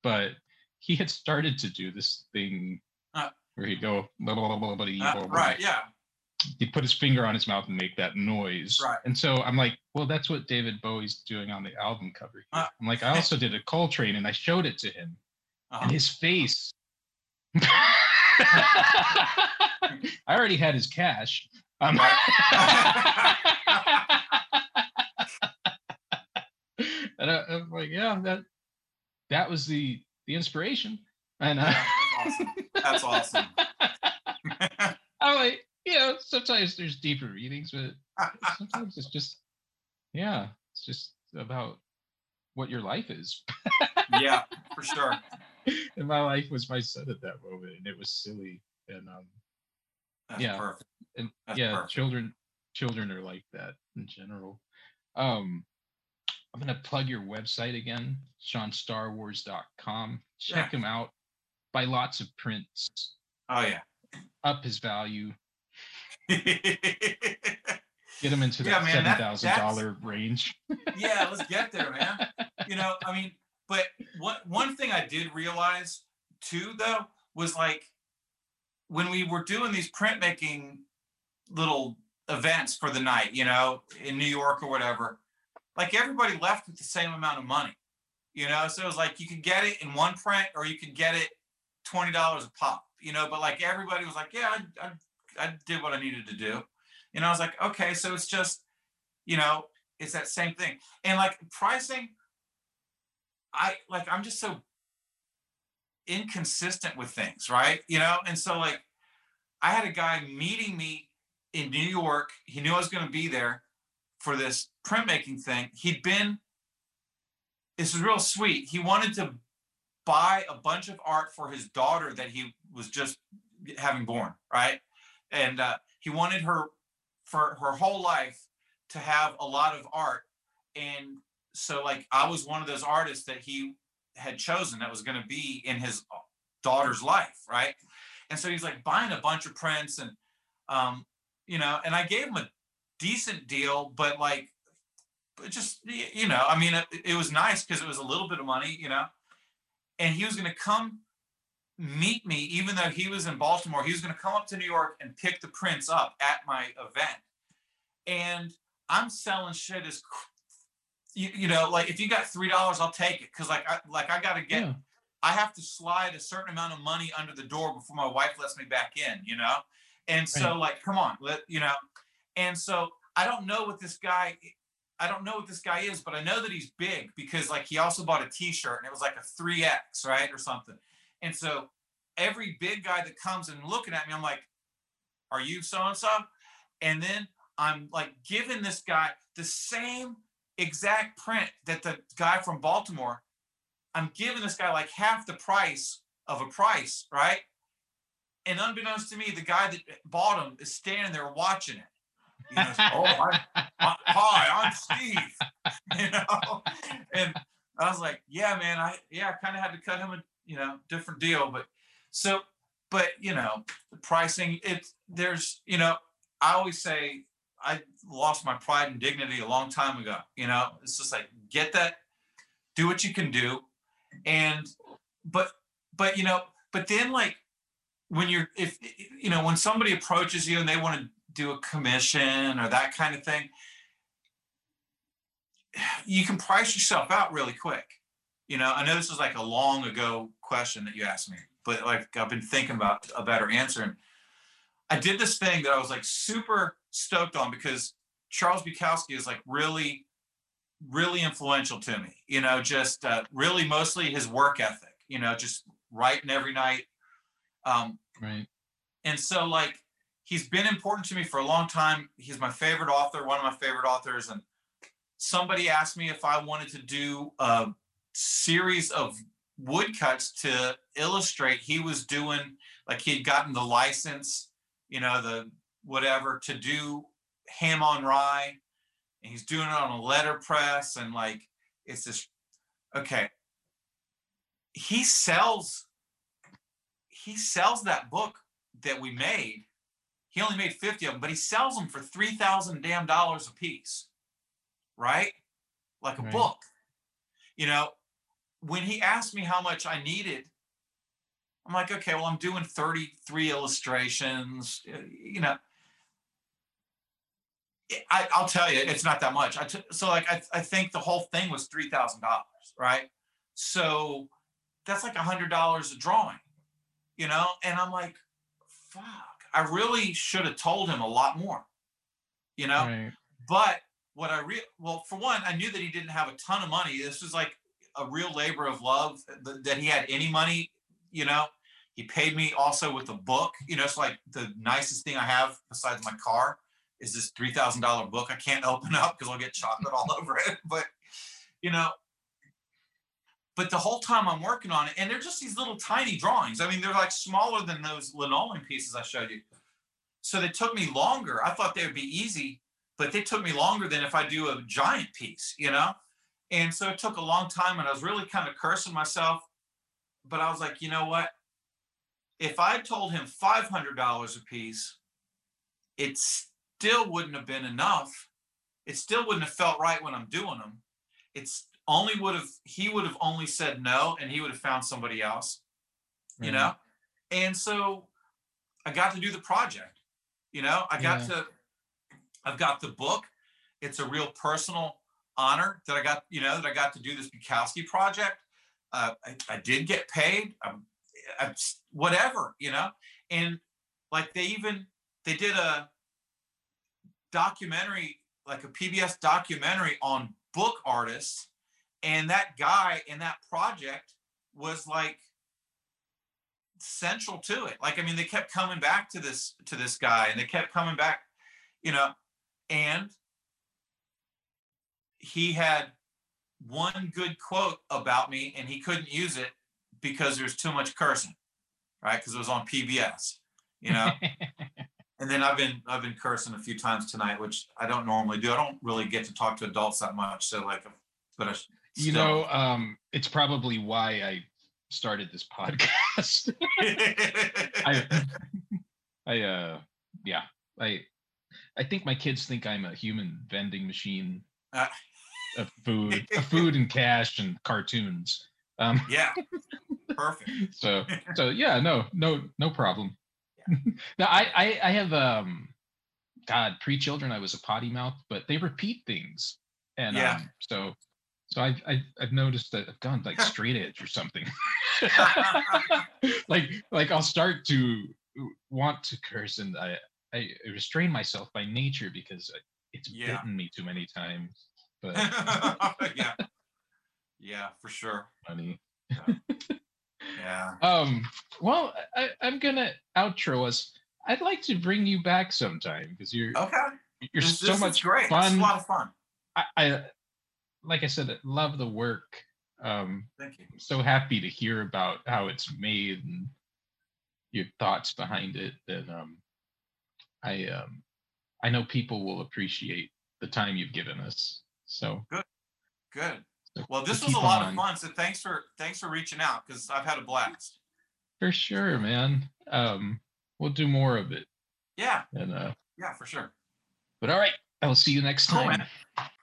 but he had started to do this thing Uh. where he'd go, blah, blah, blah, blah, blah, blah, Uh, blah, blah. right, yeah, he'd put his finger on his mouth and make that noise. Right. And so I'm like, well, that's what David Bowie's doing on the album cover. Uh. I'm like, I also did a Coltrane and I showed it to him, uh-huh. and his face. I already had his cash. Um, and I, I'm like, yeah, that that was the the inspiration. And that's awesome. That's awesome. I'm like, you know, sometimes there's deeper readings, but sometimes it's just, yeah, it's just about what your life is. yeah, for sure. and my life was my son at that moment, and it was silly. And um, That's Yeah. perfect. and That's yeah, perfect. children children are like that in general. Um, I'm gonna plug your website again, SeanStarWars.com. Check Yeah. him out. Buy lots of prints. Oh yeah. Up his value. Get him into Yeah, that man, seven that- thousand dollar range. Yeah, let's get there, man. You know, I mean, but what one thing I did realize too, though, was like when we were doing these printmaking little events for the night, you know, in New York or whatever, like everybody left with the same amount of money, you know. So it was like you could get it in one print or you could get it twenty dollars a pop, you know. But like everybody was like, yeah, I, I, I did what I needed to do, and I was like, okay, so it's just, you know, it's that same thing, and like pricing. I like I'm just so inconsistent with things, right? You know, and so like I had a guy meeting me in New York. He knew I was going to be there for this printmaking thing. He'd been this was real sweet. He wanted to buy a bunch of art for his daughter that he was just having born, right? And uh, he wanted her for her whole life to have a lot of art. And so, like, I was one of those artists that he had chosen that was going to be in his daughter's life, right? And so he's like buying a bunch of prints and, um, you know, and I gave him a decent deal, but like, but just you know, I mean, it, it was nice because it was a little bit of money, you know, and he was going to come meet me, even though he was in Baltimore. He was going to come up to New York and pick the prints up at my event, and I'm selling shit as you, you know, like if you got three dollars, I'll take it because like I like I got to get. Yeah. I have to slide a certain amount of money under the door before my wife lets me back in, you know? And so right. like, come on, let you know. And so I don't know what this guy I don't know what this guy is, but I know that he's big because like he also bought a t-shirt and it was like a 3X, right? Or something. And so every big guy that comes and looking at me, I'm like, are you so and so? And then I'm like giving this guy the same exact print that the guy from Baltimore, I'm giving this guy like half the price of a price, right? And unbeknownst to me, the guy that bought him is standing there watching it. He goes, "Oh, I, I, uh, hi, I'm Steve," you know. And I was like, "Yeah, man, I yeah, I kind of had to cut him a you know different deal, but so, but you know, the pricing. It's there's you know, I always say I lost my pride and dignity a long time ago. You know, it's just like get that, do what you can do, and but but you know, but then like when you're if you know when somebody approaches you and they want to do a commission or that kind of thing, you can price yourself out really quick. You know, I know this is like a long ago question that you asked me, but like I've been thinking about a better answer. And I did this thing that I was like super stoked on because Charles Bukowski is like really, really influential to me. You know, just uh, really mostly his work ethic. You know, just writing every night. Um, right. And so, like, he's been important to me for a long time. He's my favorite author, one of my favorite authors. And somebody asked me if I wanted to do a series of woodcuts to illustrate. He was doing like he had gotten the license, you know, the whatever to do ham on rye and he's doing it on a letterpress and like it's just okay he sells he sells that book that we made he only made 50 of them but he sells them for 3000 damn dollars a piece right like a right. book you know when he asked me how much i needed i'm like okay well i'm doing 33 illustrations uh, you know I, will tell you, it's not that much. I t- so like I, I think the whole thing was three thousand dollars, right? So that's like a hundred dollars a drawing, you know. And I'm like, fuck, I really should have told him a lot more, you know. Right. But what I real well, for one, I knew that he didn't have a ton of money. This was like a real labor of love that, that he had any money, you know. He paid me also with a book, you know. It's like the nicest thing I have besides my car is this three thousand dollar book I can't open up because I'll get chocolate all over it. But you know, but the whole time I'm working on it, and they're just these little tiny drawings. I mean, they're like smaller than those linoleum pieces I showed you. So they took me longer. I thought they would be easy, but they took me longer than if I do a giant piece, you know? And so it took a long time, and I was really kind of cursing myself. But I was like, you know what? If I told him $500 a piece, it still wouldn't have been enough. It still wouldn't have felt right when I'm doing them. It's only would have he would have only said no and he would have found somebody else you Right. know? And so i got to do the project you know? I got Yeah. to i've got the book. It's a real personal honor that i got you know that i got to do this bukowski project. Uh, I, I did get paid. Um, I, whatever you know? And like they even they did a documentary like a pbs documentary on book artists and that guy in that project was like central to it. Like i mean they kept coming back to this to this guy and they kept coming back you know and he had one good quote about me and he couldn't use it because there's too much cursing right? Because it was on pbs you know? And then i've been i've been cursing a few times tonight which i don't normally do. I don't really get to talk to adults that much so like but I, you still. know, um, it's probably why I started this podcast. I, I, uh, yeah, I, I think my kids think I'm a human vending machine Ah. of food, of food and cash and cartoons. Um, yeah perfect so, so yeah, no, no, no problem. now I, I, I have, um, God, pre-children, I was a potty mouth, but they repeat things, and Yeah. um, so, so I've, I've, I've noticed that I've gone like straight edge or something. like like I'll start to want to curse and I I restrain myself by nature because it's Yeah. bitten me too many times. But yeah yeah for sure funny. yeah Um. Well, I, I'm gonna outro us. I'd like to bring you back sometime because you're okay you're This- so this much great fun. a lot of fun I, I like I said, love the work. Um, thank you so happy to hear about how it's made and your thoughts behind it. And um, I um, I know people will appreciate the time you've given us. So, good so- well this was a lot on. of fun so thanks for thanks for reaching out because i've had a blast For sure, man. Um, we'll do more of it. yeah And uh, yeah for sure but all right, I'll see you next time. man.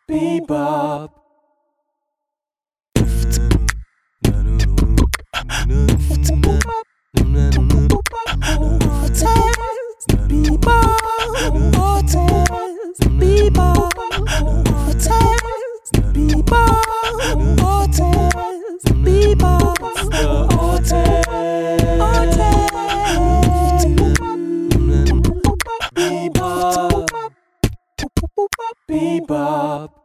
Bebop. Bebop.